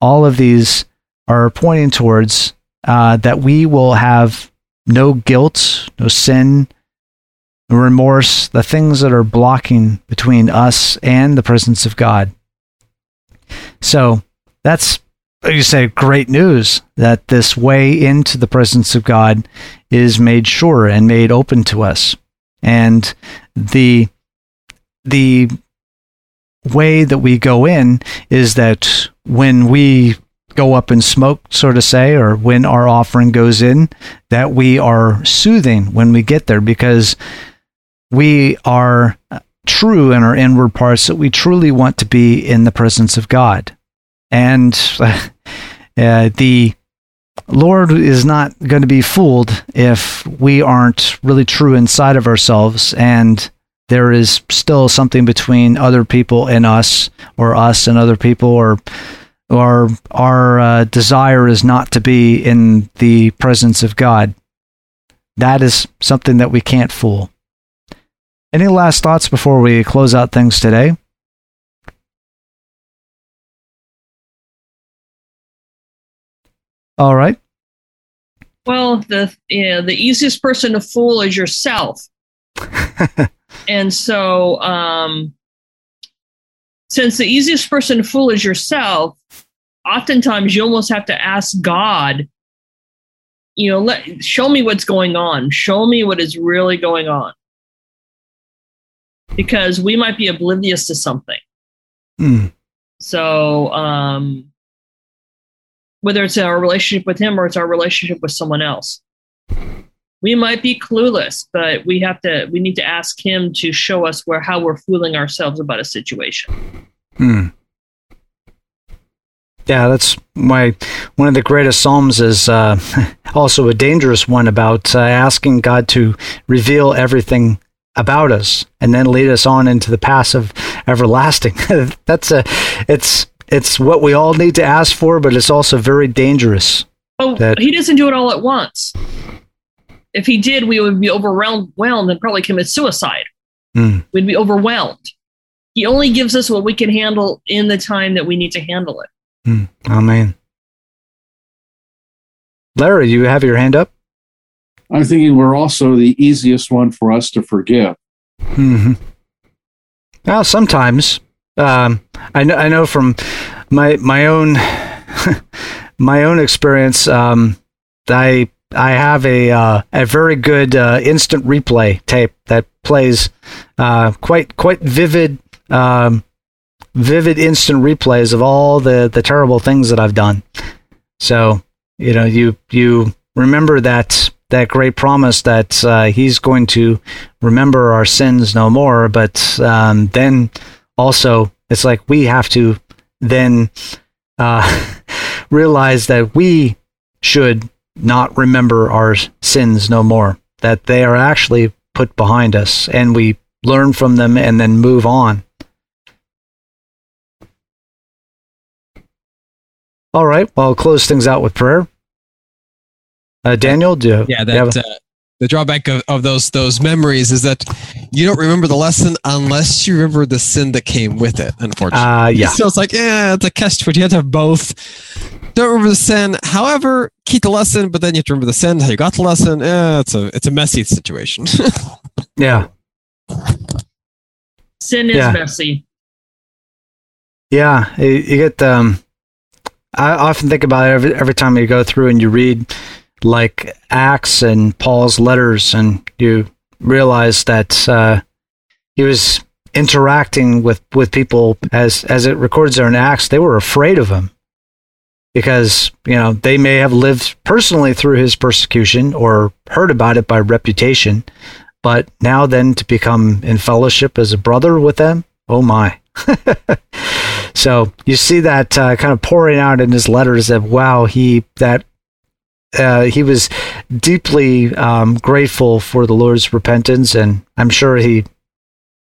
all of these are pointing towards uh, that we will have no guilt, no sin, remorse, the things that are blocking between us and the presence of God. So that's, you say, great news that this way into the presence of God is made sure and made open to us. And the, the way that we go in is that when we go up in smoke, so to say, or when our offering goes in, that we are soothing when we get there because we are true in our inward parts that we truly want to be in the presence of God. And uh, the Lord is not going to be fooled if we aren't really true inside of ourselves and there is still something between other people and us or us and other people or or our uh, desire is not to be in the presence of God. That is something that we can't fool. Any last thoughts before we close out things today? All right. Well, the yeah, the easiest person to fool is yourself. and so um since the easiest person to fool is yourself, oftentimes you almost have to ask God, you know, let show me what's going on. Show me what is really going on because we might be oblivious to something. Mm. So, um, whether it's our relationship with him or it's our relationship with someone else, we might be clueless, but we have to we need to ask him to show us where how we're fooling ourselves about a situation. Hmm. Yeah, that's why one of the greatest psalms is uh, also a dangerous one about uh, asking God to reveal everything about us and then lead us on into the path of everlasting. That's a it's it's what we all need to ask for, but it's also very dangerous. Oh, that, he doesn't do it all at once. If he did, we would be overwhelmed and probably commit suicide. Mm. We'd be overwhelmed. He only gives us what we can handle in the time that we need to handle it. Mm. Amen. Larry, you have your hand up? I'm thinking we're also the easiest one for us to forgive. Hmm. Well, sometimes um, I know. I know from my my own my own experience. Um, I I have a uh, a very good uh, instant replay tape that plays uh, quite quite vivid um, vivid instant replays of all the the terrible things that I've done. So you know you you remember that that great promise that uh, he's going to remember our sins no more, but um, then also it's like we have to then uh, realize that we should not remember our sins no more, that they are actually put behind us and we learn from them and then move on. All right, well, I'll close things out with prayer. Uh, Daniel, do yeah, do you have that a- uh, the drawback of, of those those memories is that you don't remember the lesson unless you remember the sin that came with it. Unfortunately, uh, yeah, So it's like, yeah, it's a catch but You have to have both. Don't remember the sin. However, keep the lesson, but then you have to remember the sin, how you got the lesson. Yeah, it's a it's a messy situation. yeah, Sin is Yeah. messy. yeah. You, you get um, I often think about it every every time you go through and you read like Acts and Paul's letters, and you realize that uh, he was interacting with with people as as it records there in Acts. They were afraid of him because you know they may have lived personally through his persecution or heard about it by reputation, but now then to become in fellowship as a brother with them, oh my. so you see that uh, kind of pouring out in his letters that wow he that uh, he was deeply um, grateful for the Lord's repentance, and I'm sure he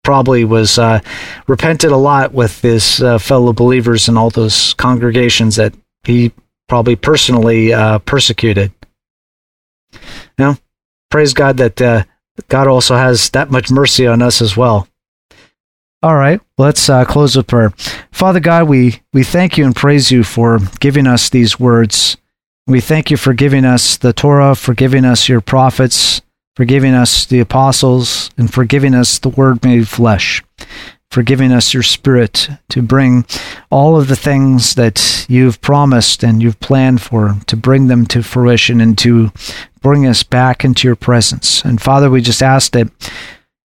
probably was uh, repented a lot with his uh, fellow believers and all those congregations that he probably personally uh, persecuted. Now, praise God that uh, God also has that much mercy on us as well. All right, let's uh, close with prayer. Father God, we, we thank you and praise you for giving us these words. We thank you for giving us the Torah, for giving us your prophets, for giving us the apostles, and for giving us the Word made flesh, for giving us your Spirit to bring all of the things that you've promised and you've planned for, to bring them to fruition and to bring us back into your presence. And Father, we just ask that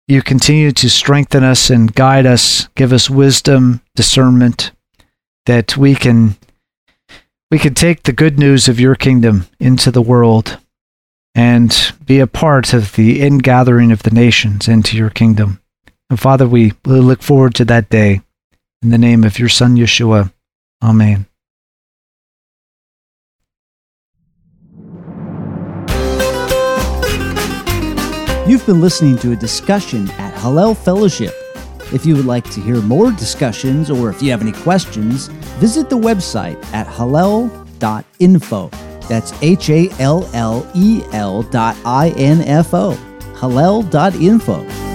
you continue to strengthen us and guide us, give us wisdom, discernment, that we can we can take the good news of your kingdom into the world and be a part of the ingathering of the nations into your kingdom. And Father, we look forward to that day. In the name of your Son, Yeshua. Amen. You've been listening to a discussion at Hallel Fellowship. If you would like to hear more discussions or if you have any questions, visit the website at hallel.info. That's H A L L E L dot I N F O. Hallel.info.